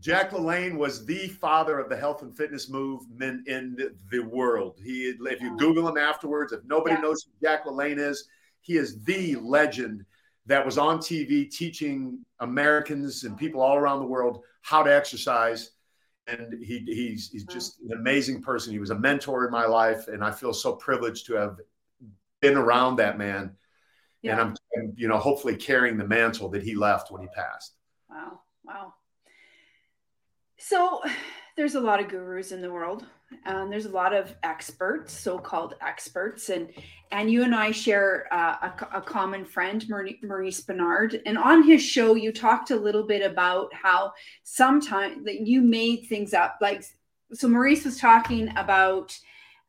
Speaker 2: Jack LaLanne was the father of the health and fitness movement in the world. He, if you Google him afterwards, if nobody yeah. knows who Jack LaLanne is, he is the legend that was on TV teaching Americans and people all around the world how to exercise. And he, he's, he's mm. just an amazing person. He was a mentor in my life, and I feel so privileged to have been around that man. Yeah. And I'm, you know, hopefully carrying the mantle that he left when he passed.
Speaker 4: Wow. Wow. So there's a lot of gurus in the world. and there's a lot of experts, so-called experts, and and you and I share uh, a, a, common friend, Maurice Benard, and on his show you talked a little bit about how sometimes that you made things up. Like so, Maurice was talking about,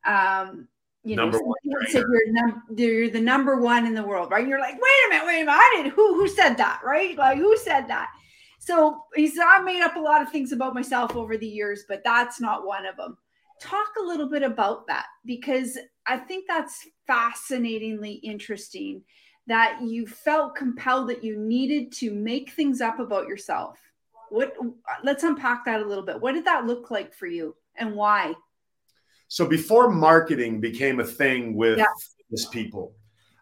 Speaker 4: um, you number know, said you're, num- you're the number one in the world, right? And you're like, wait a minute, wait a minute, I did. Who who said that, right? Like who said that? So he's I made up a lot of things about myself over the years, but that's not one of them. Talk a little bit about that because I think that's fascinatingly interesting that you felt compelled that you needed to make things up about yourself. What let's unpack that a little bit. What did that look like for you and why?
Speaker 2: So before marketing became a thing with yeah. this people,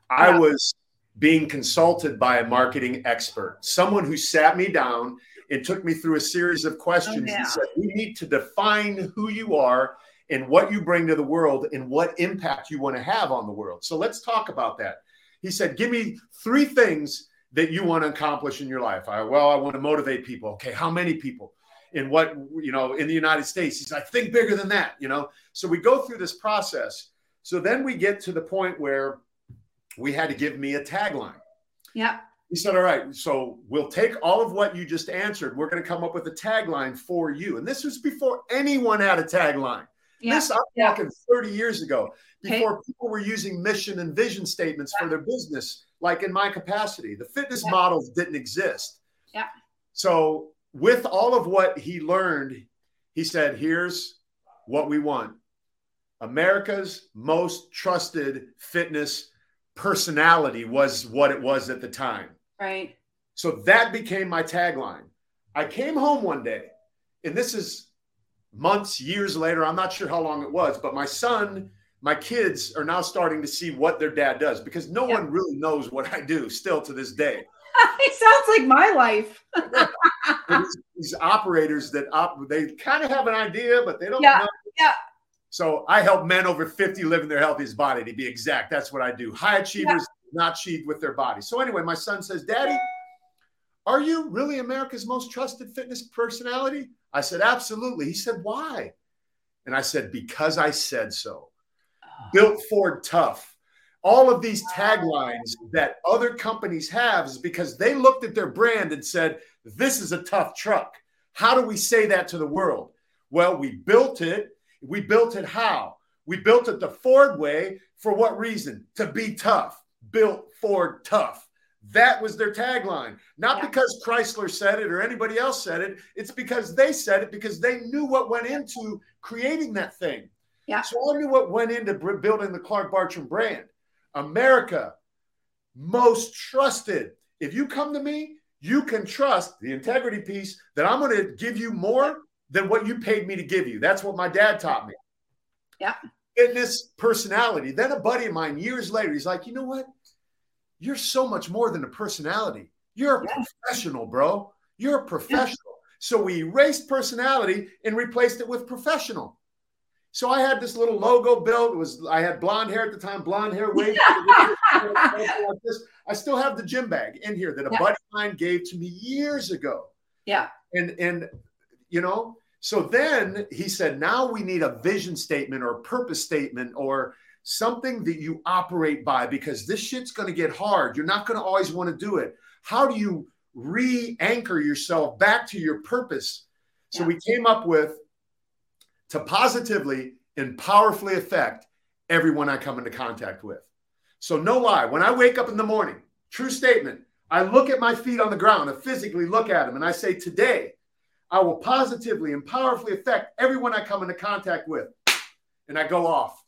Speaker 2: I was being consulted by a marketing expert, someone who sat me down and took me through a series of questions oh, yeah. and said, We need to define who you are and what you bring to the world and what impact you want to have on the world. So let's talk about that. He said, Give me three things that you want to accomplish in your life. I, well, I want to motivate people. Okay, how many people? In what, you know, in the United States? He's like, Think bigger than that, you know? So we go through this process. So then we get to the point where we had to give me a tagline.
Speaker 4: Yeah.
Speaker 2: He said, All right, so we'll take all of what you just answered. We're going to come up with a tagline for you. And this was before anyone had a tagline. Yeah. This I'm yeah. talking 30 years ago, before okay. people were using mission and vision statements yeah. for their business, like in my capacity. The fitness models didn't exist.
Speaker 4: Yeah.
Speaker 2: So with all of what he learned, he said, here's what we want. America's most trusted fitness personality was what it was at the time.
Speaker 4: Right.
Speaker 2: So that became my tagline. I came home one day, and this is months, years later. I'm not sure how long it was, but my son, my kids are now starting to see what their dad does because no one really knows what I do still to this day.
Speaker 4: it sounds like my life.
Speaker 2: these, these, operators that op- they kind of have an idea, but they don't
Speaker 4: yeah.
Speaker 2: know.
Speaker 4: Yeah.
Speaker 2: So I help men over 50 live in their healthiest body, to be exact. That's what I do. High achievers yeah. not achieved with their body. So anyway, my son says, Daddy, Are you really America's most trusted fitness personality? I said, Absolutely. He said, Why? And I said, Because I said so. Oh. Built Ford Tough. All of these taglines that other companies have is because they looked at their brand and said, This is a tough truck. How do we say that to the world? Well, we built it. We built it how? We built it the Ford way. For what reason? To be tough. Built Ford tough. That was their tagline. Not yeah. because Chrysler said it or anybody else said it. It's because they said it because they knew what went into creating that thing.
Speaker 4: Yeah.
Speaker 2: So I knew what went into building the Clark Bartram brand. America, most trusted. If you come to me, you can trust the integrity piece that I'm going to give you more than what you paid me to give you. That's what my dad taught me.
Speaker 4: Yeah.
Speaker 2: Fitness personality. Then a buddy of mine years later, he's like, you know what? You're so much more than a personality. You're a yeah. professional, bro. You're a professional. Yeah. So we erased personality and replaced it with professional. So I had this little logo built. It was I had blonde hair at the time, blonde hair, wave. I still have the gym bag in here that a yeah. buddy of mine gave to me years ago.
Speaker 4: Yeah.
Speaker 2: And and you know, so then he said, now we need a vision statement or purpose statement or something that you operate by because this shit's going to get hard. You're not going to always want to do it. How do you re anchor yourself back to your purpose? So yeah. we came up with to positively and powerfully affect everyone I come into contact with. So, no lie, when I wake up in the morning, true statement, I look at my feet on the ground, I physically look at them, and I say, Today, I will positively and powerfully affect everyone I come into contact with. And I go off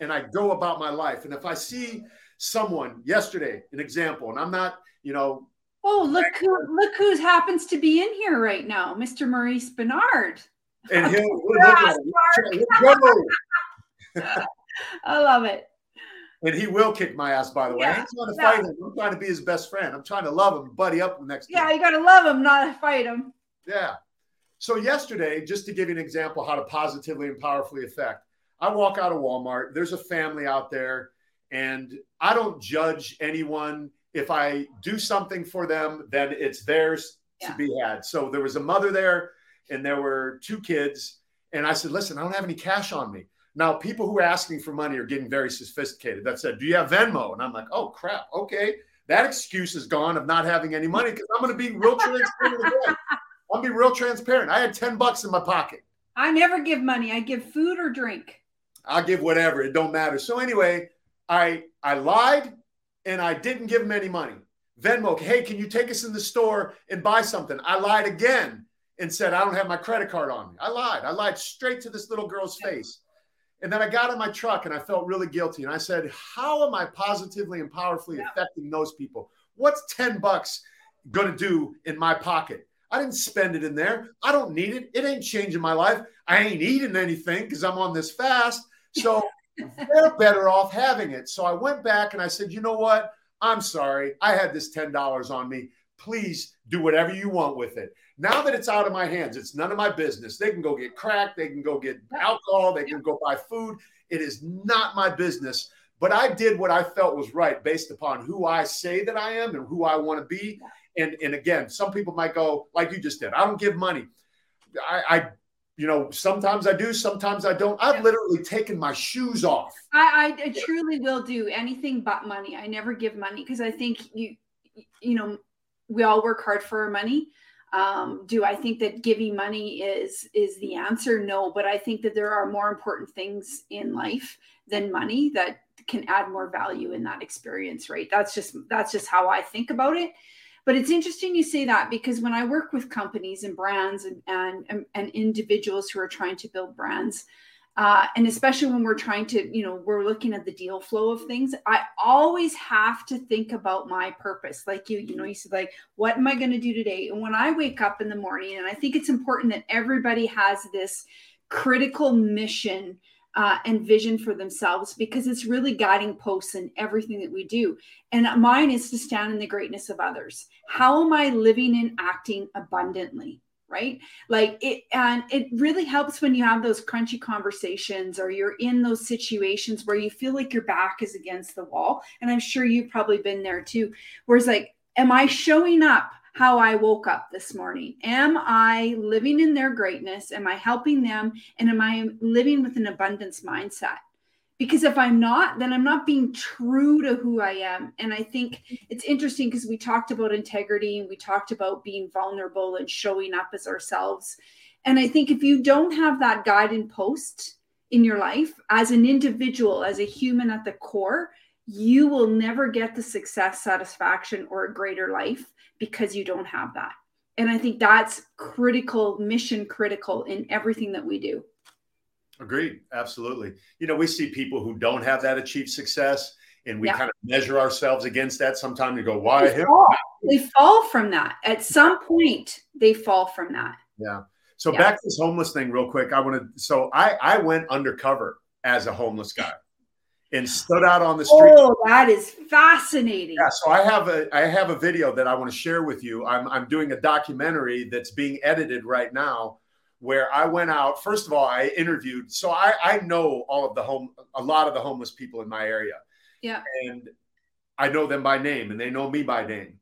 Speaker 2: and I go about my life. And if I see someone yesterday, an example, and I'm not, you know,
Speaker 4: oh look who look who happens to be in here right now, Mr. Maurice Benard. And he'll, I love it.
Speaker 2: And he will kick my ass, by the way. Yeah, I'm trying to yeah. fight him. I'm trying to be his best friend. I'm trying to love him, buddy up next.
Speaker 4: Yeah, you got to love him, not fight him.
Speaker 2: Yeah. So yesterday, just to give you an example how to positively and powerfully affect, I walk out of Walmart. There's a family out there, and I don't judge anyone. If I do something for them, then it's theirs yeah. to be had. So there was a mother there, and there were two kids, and I said, "Listen, I don't have any cash on me." Now, people who are asking for money are getting very sophisticated. That said, "Do you have Venmo?" And I'm like, "Oh crap, okay." That excuse is gone of not having any money because I'm going to be real transparent I'll be real transparent. I had 10 bucks in my pocket.
Speaker 4: I never give money. I give food or drink.
Speaker 2: I'll give whatever. It don't matter. So anyway, I I lied and I didn't give him any money. Venmo, hey, can you take us in the store and buy something? I lied again and said, I don't have my credit card on me. I lied. I lied straight to this little girl's face. And then I got in my truck and I felt really guilty. And I said, How am I positively and powerfully affecting those people? What's 10 bucks going to do in my pocket? I didn't spend it in there. I don't need it. It ain't changing my life. I ain't eating anything because I'm on this fast. So they're better off having it. So I went back and I said, you know what? I'm sorry. I had this $10 on me. Please do whatever you want with it. Now that it's out of my hands, it's none of my business. They can go get crack, they can go get alcohol, they can go buy food. It is not my business. But I did what I felt was right based upon who I say that I am and who I want to be. And, and again, some people might go, like you just did, I don't give money. I, I you know, sometimes I do, sometimes I don't. I've literally taken my shoes off.
Speaker 4: I, I, I truly will do anything but money. I never give money because I think you, you know, we all work hard for our money. Um, do I think that giving money is is the answer? No, but I think that there are more important things in life than money that can add more value in that experience. Right? That's just that's just how I think about it. But it's interesting you say that because when I work with companies and brands and, and, and individuals who are trying to build brands, uh, and especially when we're trying to, you know, we're looking at the deal flow of things, I always have to think about my purpose. Like you, you know, you said, like, what am I going to do today? And when I wake up in the morning, and I think it's important that everybody has this critical mission uh, and vision for themselves because it's really guiding posts in everything that we do. And mine is to stand in the greatness of others. How am I living and acting abundantly? Right. Like it, and it really helps when you have those crunchy conversations or you're in those situations where you feel like your back is against the wall. And I'm sure you've probably been there too, where it's like, am I showing up how I woke up this morning. Am I living in their greatness? Am I helping them? And am I living with an abundance mindset? Because if I'm not, then I'm not being true to who I am. And I think it's interesting because we talked about integrity and we talked about being vulnerable and showing up as ourselves. And I think if you don't have that guiding post in your life as an individual, as a human at the core, you will never get the success, satisfaction, or a greater life because you don't have that. And I think that's critical, mission critical in everything that we do.
Speaker 2: Agreed. Absolutely. You know, we see people who don't have that achieve success and we yeah. kind of measure ourselves against that. Sometimes we go, why
Speaker 4: they? Fall. They fall from that. At some point, they fall from that.
Speaker 2: Yeah. So yeah. back to this homeless thing real quick. I want to so I I went undercover as a homeless guy and stood out on the street.
Speaker 4: Oh, that is fascinating.
Speaker 2: Yeah, so I have a I have a video that I want to share with you. I'm I'm doing a documentary that's being edited right now where I went out. First of all, I interviewed. So I I know all of the home a lot of the homeless people in my area.
Speaker 4: Yeah.
Speaker 2: And I know them by name and they know me by name.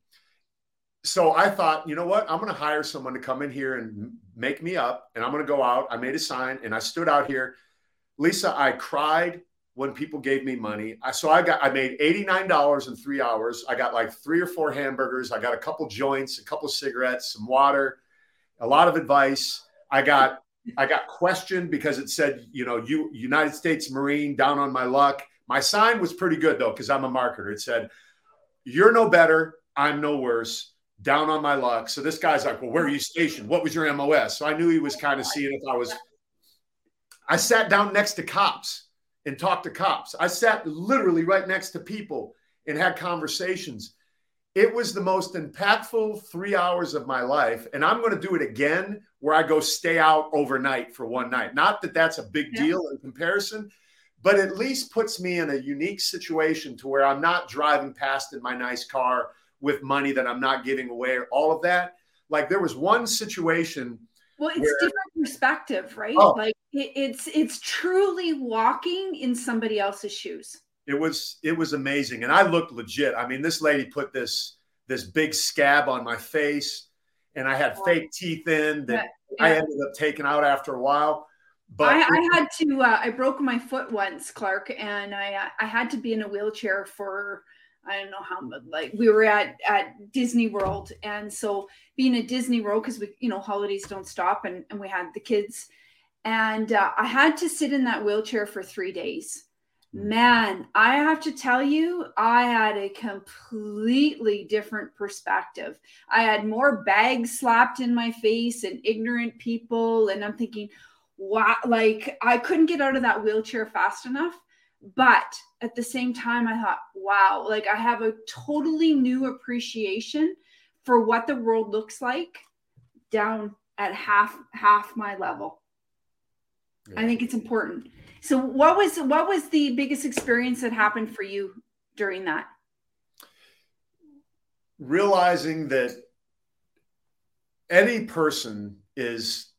Speaker 2: So I thought, you know what? I'm going to hire someone to come in here and make me up and I'm going to go out. I made a sign and I stood out here. Lisa, I cried when people gave me money. I, so I got I made $89 in 3 hours. I got like 3 or 4 hamburgers, I got a couple joints, a couple cigarettes, some water, a lot of advice. I got I got questioned because it said, you know, you United States Marine down on my luck. My sign was pretty good though cuz I'm a marketer. It said, "You're no better, I'm no worse." Down on my luck. So this guy's like, "Well, where are you stationed? What was your MOS?" So I knew he was kind of seeing if I was I sat down next to cops and talked to cops. I sat literally right next to people and had conversations. It was the most impactful three hours of my life. And I'm going to do it again where I go stay out overnight for one night. Not that that's a big yeah. deal in comparison, but at least puts me in a unique situation to where I'm not driving past in my nice car with money that I'm not giving away, all of that. Like there was one situation.
Speaker 4: Well, it's where, different perspective, right? Oh, like it's it's truly walking in somebody else's shoes
Speaker 2: it was it was amazing and i looked legit i mean this lady put this this big scab on my face and i had fake teeth in that yeah. i ended up taking out after a while
Speaker 4: but I, I had to uh, i broke my foot once clark and i uh, i had to be in a wheelchair for I don't know how, like we were at at Disney World, and so being at Disney World because we, you know, holidays don't stop, and and we had the kids and uh, I had to sit in that wheelchair for three days. Man, I have to tell you, I had a completely different perspective. I had more bags slapped in my face and ignorant people. And I'm thinking, wow, like I couldn't get out of that wheelchair fast enough. But at the same time, I thought, wow, like I have a totally new appreciation for what the world looks like down at half half my level. Yeah. I think it's important. So what was what was the biggest experience that happened for you during that?
Speaker 2: Realizing that any person is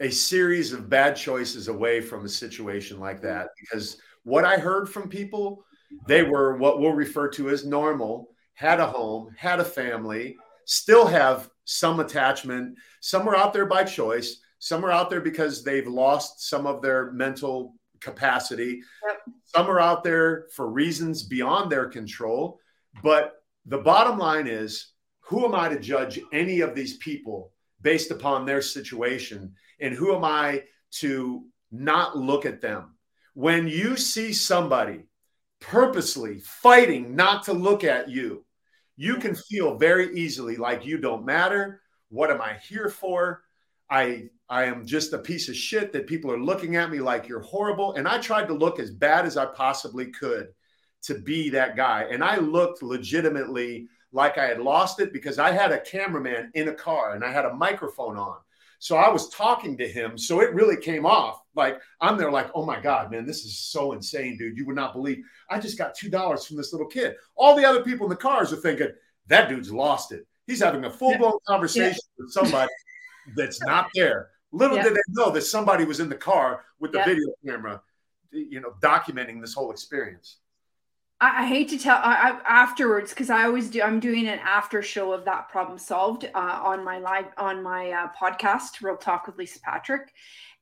Speaker 2: a series of bad choices away from a situation like that because what I heard from people, they were what we'll refer to as normal, had a home, had a family, still have some attachment, some are out there by choice, some are out there because they've lost some of their mental capacity. Yep. Some are out there for reasons beyond their control. But the bottom line is who am I to judge any of these people based upon their situation? And who am I to not look at them? When you see somebody purposely fighting not to look at you, you can feel very easily like you don't matter. What am I here for? I I am just a piece of shit that people are looking at me like you're horrible. And I tried to look as bad as I possibly could to be that guy. And I looked legitimately like I had lost it because I had a cameraman in a car and I had a microphone on. So I was talking to him. So it really came off. Like I'm there, like, oh my God, man, this is so insane, dude. You would not believe I just got $2 from this little kid. All the other people in the cars are thinking, that dude's lost it. He's having a full blown conversation yeah. with somebody that's not there. Little did they know that somebody was in the car with the video camera, you know, documenting this whole experience.
Speaker 4: I, I hate to tell I, I afterwards because I always do. I'm doing an after show of that problem solved uh, on my live on my uh, podcast, Real Talk with Lisa Patrick,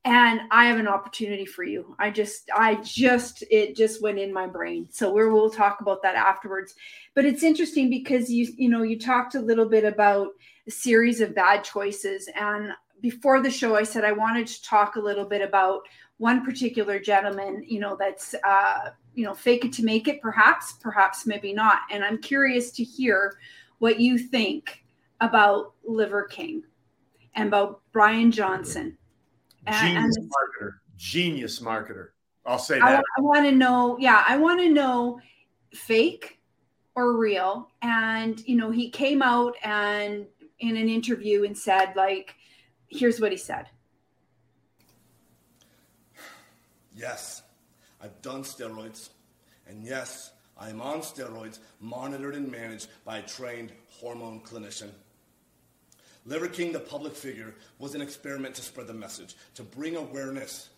Speaker 4: and I have an opportunity for you. I just, I just, it just went in my brain. So we will talk about that afterwards. But it's interesting because you, you know, you talked a little bit about a series of bad choices, and before the show, I said I wanted to talk a little bit about one particular gentleman, you know, that's uh, you know, fake it to make it, perhaps, perhaps maybe not. And I'm curious to hear what you think about Liver King and about Brian Johnson.
Speaker 2: Genius and, marketer. Genius marketer. I'll say that. I,
Speaker 4: I want to know, yeah, I want to know fake or real. And, you know, he came out and in an interview and said, like, here's what he said.
Speaker 5: Yes, I've done steroids. And yes, I am on steroids, monitored and managed by a trained hormone clinician. Liver King, the public figure, was an experiment to spread the message, to bring awareness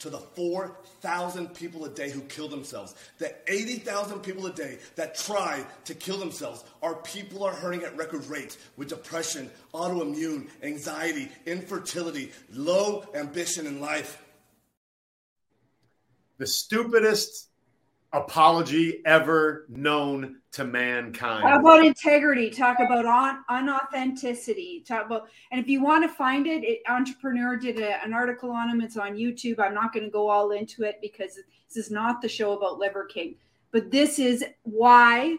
Speaker 5: to the 4,000 people a day who kill themselves. The 80,000 people a day that try to kill themselves. Our people are hurting at record rates with depression, autoimmune, anxiety, infertility, low ambition in life
Speaker 2: the stupidest apology ever known to mankind.
Speaker 4: Talk about integrity. Talk about on, unauthenticity. Talk about, and if you want to find it, it Entrepreneur did a, an article on him. It's on YouTube. I'm not going to go all into it because this is not the show about Liver King, but this is why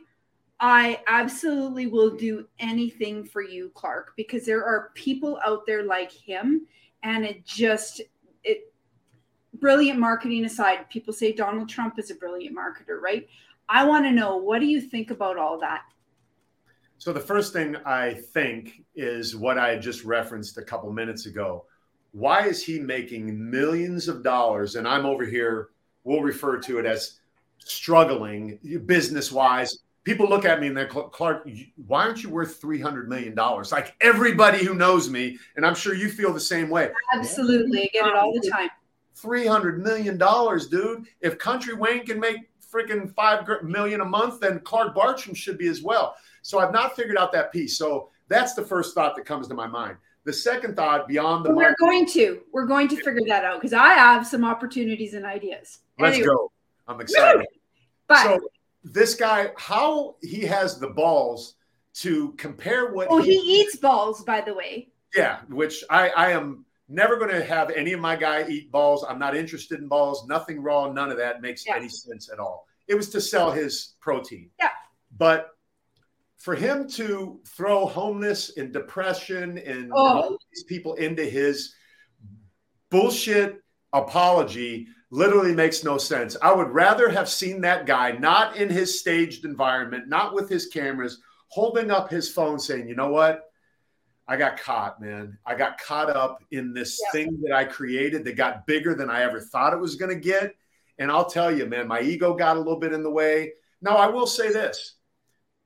Speaker 4: I absolutely will do anything for you, Clark, because there are people out there like him, and it just brilliant marketing aside, people say Donald Trump is a brilliant marketer, right? I want to know what do you think about all that?
Speaker 2: So the first thing I think is what I just referenced a couple minutes ago. Why is he making millions of dollars? And I'm over here, we'll refer to it as struggling business wise. People look at me and they're Clark, why aren't you worth $300 million? Like everybody who knows me, and I'm sure you feel the same way.
Speaker 4: Absolutely. I get it all the time.
Speaker 2: $300 million, dude. If Country Wayne can make freaking five million a month, then Clark Bartram should be as well. So I've not figured out that piece. So that's the first thought that comes to my mind. The second thought beyond the
Speaker 4: we're going to we're going to figure that out because I have some opportunities and ideas.
Speaker 2: Let's anyway. go. I'm excited. But so this guy, how he has the balls to compare what
Speaker 4: Oh, he, he eats balls, by the way.
Speaker 2: Yeah, which I I am Never going to have any of my guy eat balls. I'm not interested in balls. Nothing raw. None of that makes yeah. any sense at all. It was to sell his protein.
Speaker 4: Yeah.
Speaker 2: But for him to throw homeless and depression and oh. all these people into his bullshit apology literally makes no sense. I would rather have seen that guy not in his staged environment, not with his cameras, holding up his phone saying, you know what? I got caught, man. I got caught up in this yeah. thing that I created that got bigger than I ever thought it was going to get. And I'll tell you, man, my ego got a little bit in the way. Now, I will say this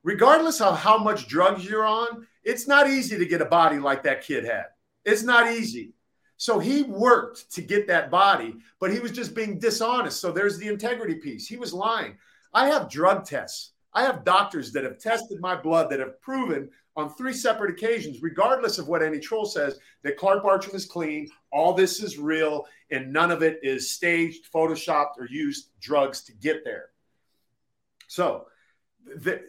Speaker 2: regardless of how much drugs you're on, it's not easy to get a body like that kid had. It's not easy. So he worked to get that body, but he was just being dishonest. So there's the integrity piece. He was lying. I have drug tests. I have doctors that have tested my blood that have proven on three separate occasions, regardless of what any troll says, that Clark Bartram is clean, all this is real, and none of it is staged, photoshopped, or used drugs to get there. So the,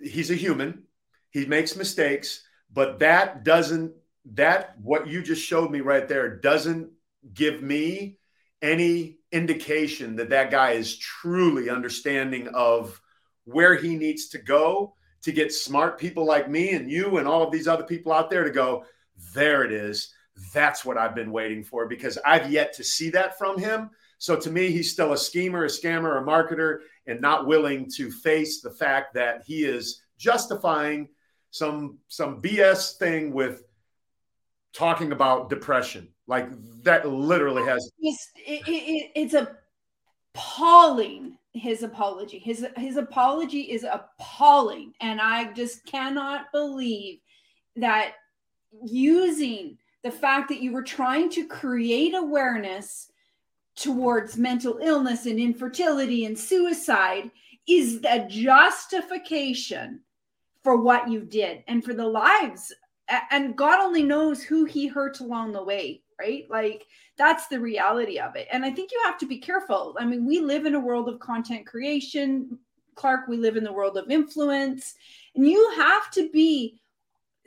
Speaker 2: he's a human, he makes mistakes, but that doesn't, that what you just showed me right there doesn't give me any indication that that guy is truly understanding of where he needs to go to get smart people like me and you and all of these other people out there to go, there it is. That's what I've been waiting for because I've yet to see that from him. So to me, he's still a schemer, a scammer, a marketer, and not willing to face the fact that he is justifying some some BS thing with talking about depression. Like that literally has.
Speaker 4: It's, it, it, it's appalling his apology. His his apology is appalling, and I just cannot believe that using the fact that you were trying to create awareness towards mental illness and infertility and suicide is the justification for what you did and for the lives. And god only knows who he hurt along the way right? Like that's the reality of it. And i think you have to be careful. I mean we live in a world of content creation. Clark we live in the world of influence. And you have to be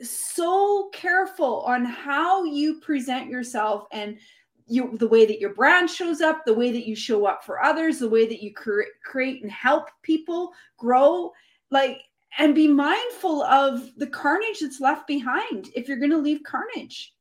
Speaker 4: so careful on how you present yourself and you the way that your brand shows up the way that you show up for others the way that you cre- create and help people grow. Like and be mindful of the carnage that's left behind if you're going to leave carnage.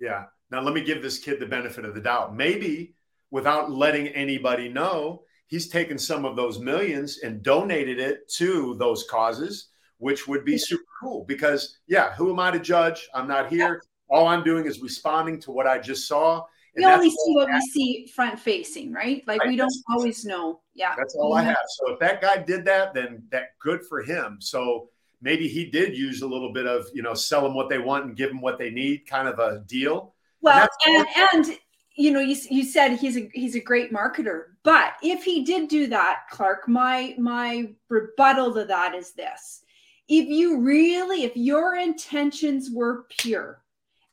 Speaker 2: Yeah now let me give this kid the benefit of the doubt maybe without letting anybody know he's taken some of those millions and donated it to those causes which would be super cool because yeah who am i to judge i'm not here all i'm doing is responding to what i just saw
Speaker 4: we only see what we see front facing, right? Like right. we don't always know. Yeah.
Speaker 2: That's all I have. So if that guy did that, then that good for him. So maybe he did use a little bit of, you know, sell them what they want and give them what they need kind of a deal.
Speaker 4: Well, and, and, you know, you, you said he's a he's a great marketer, but if he did do that, Clark, my my rebuttal to that is this. If you really, if your intentions were pure,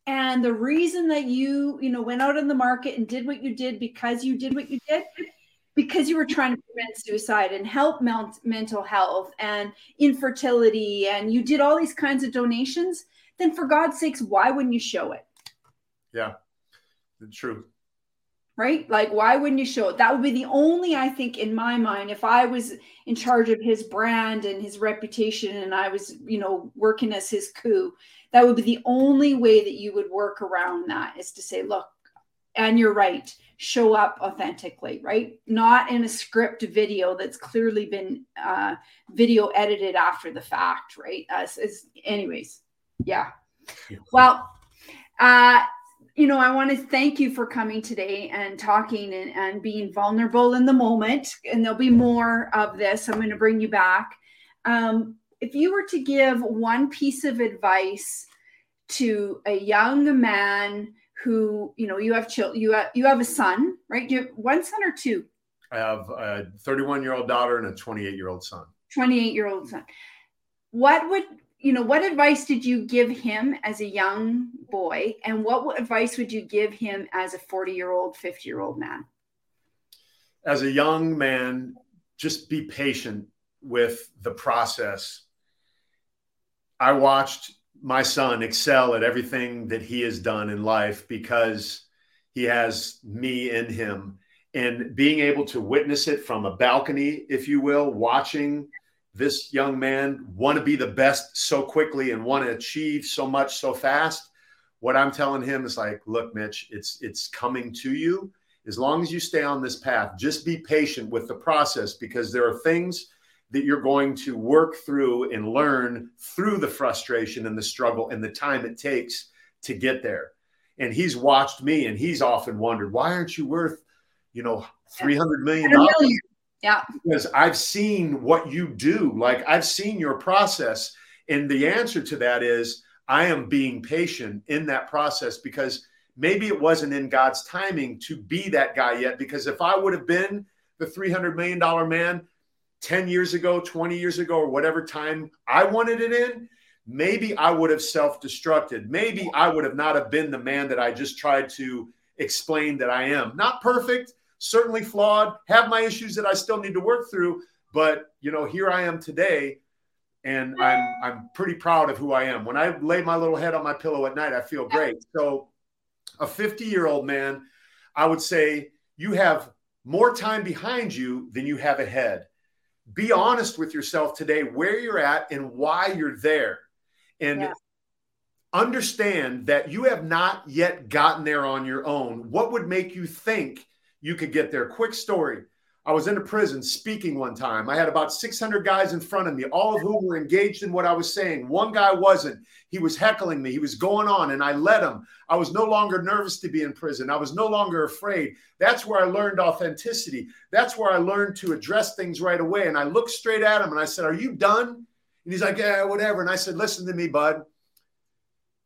Speaker 4: and the reason that you you know went out in the market and did what you did because you did what you did because you were trying to prevent suicide and help mental health and infertility and you did all these kinds of donations then for god's sakes why wouldn't you show it
Speaker 2: yeah. True
Speaker 4: right? Like why wouldn't you show it? That would be the only i think in my mind if i was in charge of his brand and his reputation and i was you know working as his coup that would be the only way that you would work around that is to say look and you're right show up authentically right? Not in a script video that's clearly been uh, video edited after the fact right? As, as anyways yeah. Well uh you know i want to thank you for coming today and talking and, and being vulnerable in the moment and there'll be more of this. I'm going to bring you back. Um, if you were to give one piece of advice to a young man who you know you have children you have you have a son right? You have one son or two?
Speaker 2: I have a 31 year old daughter and a 28 year old son.
Speaker 4: 28 year old son. What would you know what advice did you give him as a young boy? And what advice would you give him as a 40 year old 50 year old man?
Speaker 2: As a young man just be patient with the process. I watched my son excel at everything that he has done in life because he has me in him. And being able to witness it from a balcony, if you will, watching this young man want to be the best so quickly and want to achieve so much so fast. What I'm telling him is like, look, Mitch, it's it's coming to you. As long as you stay on this path, just be patient with the process because there are things that you're going to work through and learn through the frustration and the struggle and the time it takes to get there. And he's watched me and he's often wondered, why aren't you worth, you know, 300 million dollars?
Speaker 4: Yeah.
Speaker 2: Because I've seen what you do. Like I've seen your process. And the answer to that is I am being patient in that process because maybe it wasn't in God's timing to be that guy yet. Because if I would have been the $300 million man, 10 years ago, 20 years ago, or whatever time I wanted it in, maybe I would have self destructed. Maybe I would have not have been the man that I just tried to explain that I am. Not perfect, certainly flawed, have my issues that I still need to work through. But, you know, here I am today and I'm I'm pretty proud of who I am. When I lay my little head on my pillow at night, I feel great. So, a 50 year old man, I would say you have more time behind you than you have ahead be honest with yourself today where you're at and why you're there. And yeah. understand that you have not yet gotten there on your own. What would make you think you could get there? Quick story. I was in a prison speaking one time. I had about 600 guys in front of me, all of whom were engaged in what I was saying. One guy wasn't. He was heckling me. He was going on, and I let him. I was no longer nervous to be in prison. I was no longer afraid. That's where I learned authenticity. That's where I learned to address things right away. And I looked straight at him and I said, Are you done? And he's like, Yeah, whatever. And I said, Listen to me, bud.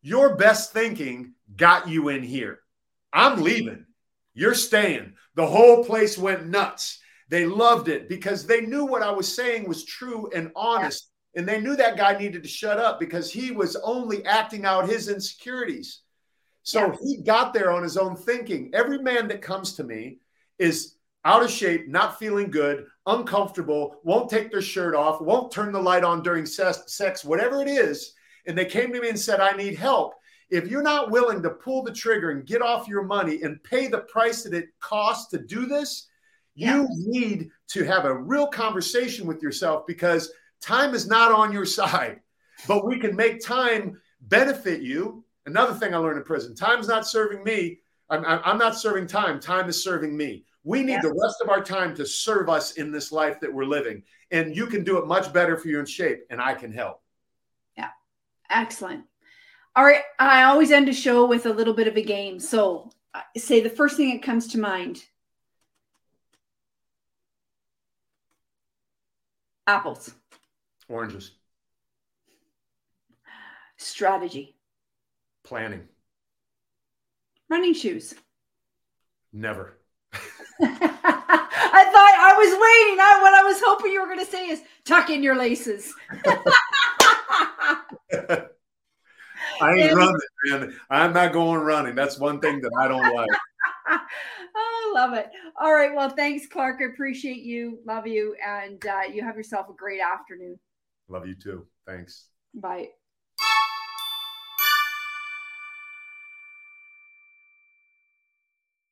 Speaker 2: Your best thinking got you in here. I'm leaving. You're staying. The whole place went nuts. They loved it because they knew what I was saying was true and honest. Yeah. And they knew that guy needed to shut up because he was only acting out his insecurities. So yeah. he got there on his own thinking. Every man that comes to me is out of shape, not feeling good, uncomfortable, won't take their shirt off, won't turn the light on during sex, whatever it is. And they came to me and said, I need help. If you're not willing to pull the trigger and get off your money and pay the price that it costs to do this, yeah. you need to have a real conversation with yourself because time is not on your side, but we can make time benefit you. Another thing I learned in prison time's not serving me. I'm, I'm not serving time, time is serving me. We need yeah. the rest of our time to serve us in this life that we're living. And you can do it much better for you in shape, and I can help.
Speaker 4: Yeah. Excellent. All right. I always end a show with a little bit of a game. So uh, say the first thing that comes to mind. Apples.
Speaker 2: Oranges.
Speaker 4: Strategy.
Speaker 2: Planning.
Speaker 4: Running shoes.
Speaker 2: Never.
Speaker 4: I thought I was waiting. I, what I was hoping you were going to say is tuck in your laces.
Speaker 2: I ain't and, running, man. I'm not going running. That's one thing that I don't like.
Speaker 4: oh, love it. All right. Well, thanks, Clark. I appreciate you. Love you. And uh, you have yourself a great afternoon.
Speaker 2: Love you too. Thanks.
Speaker 4: Bye.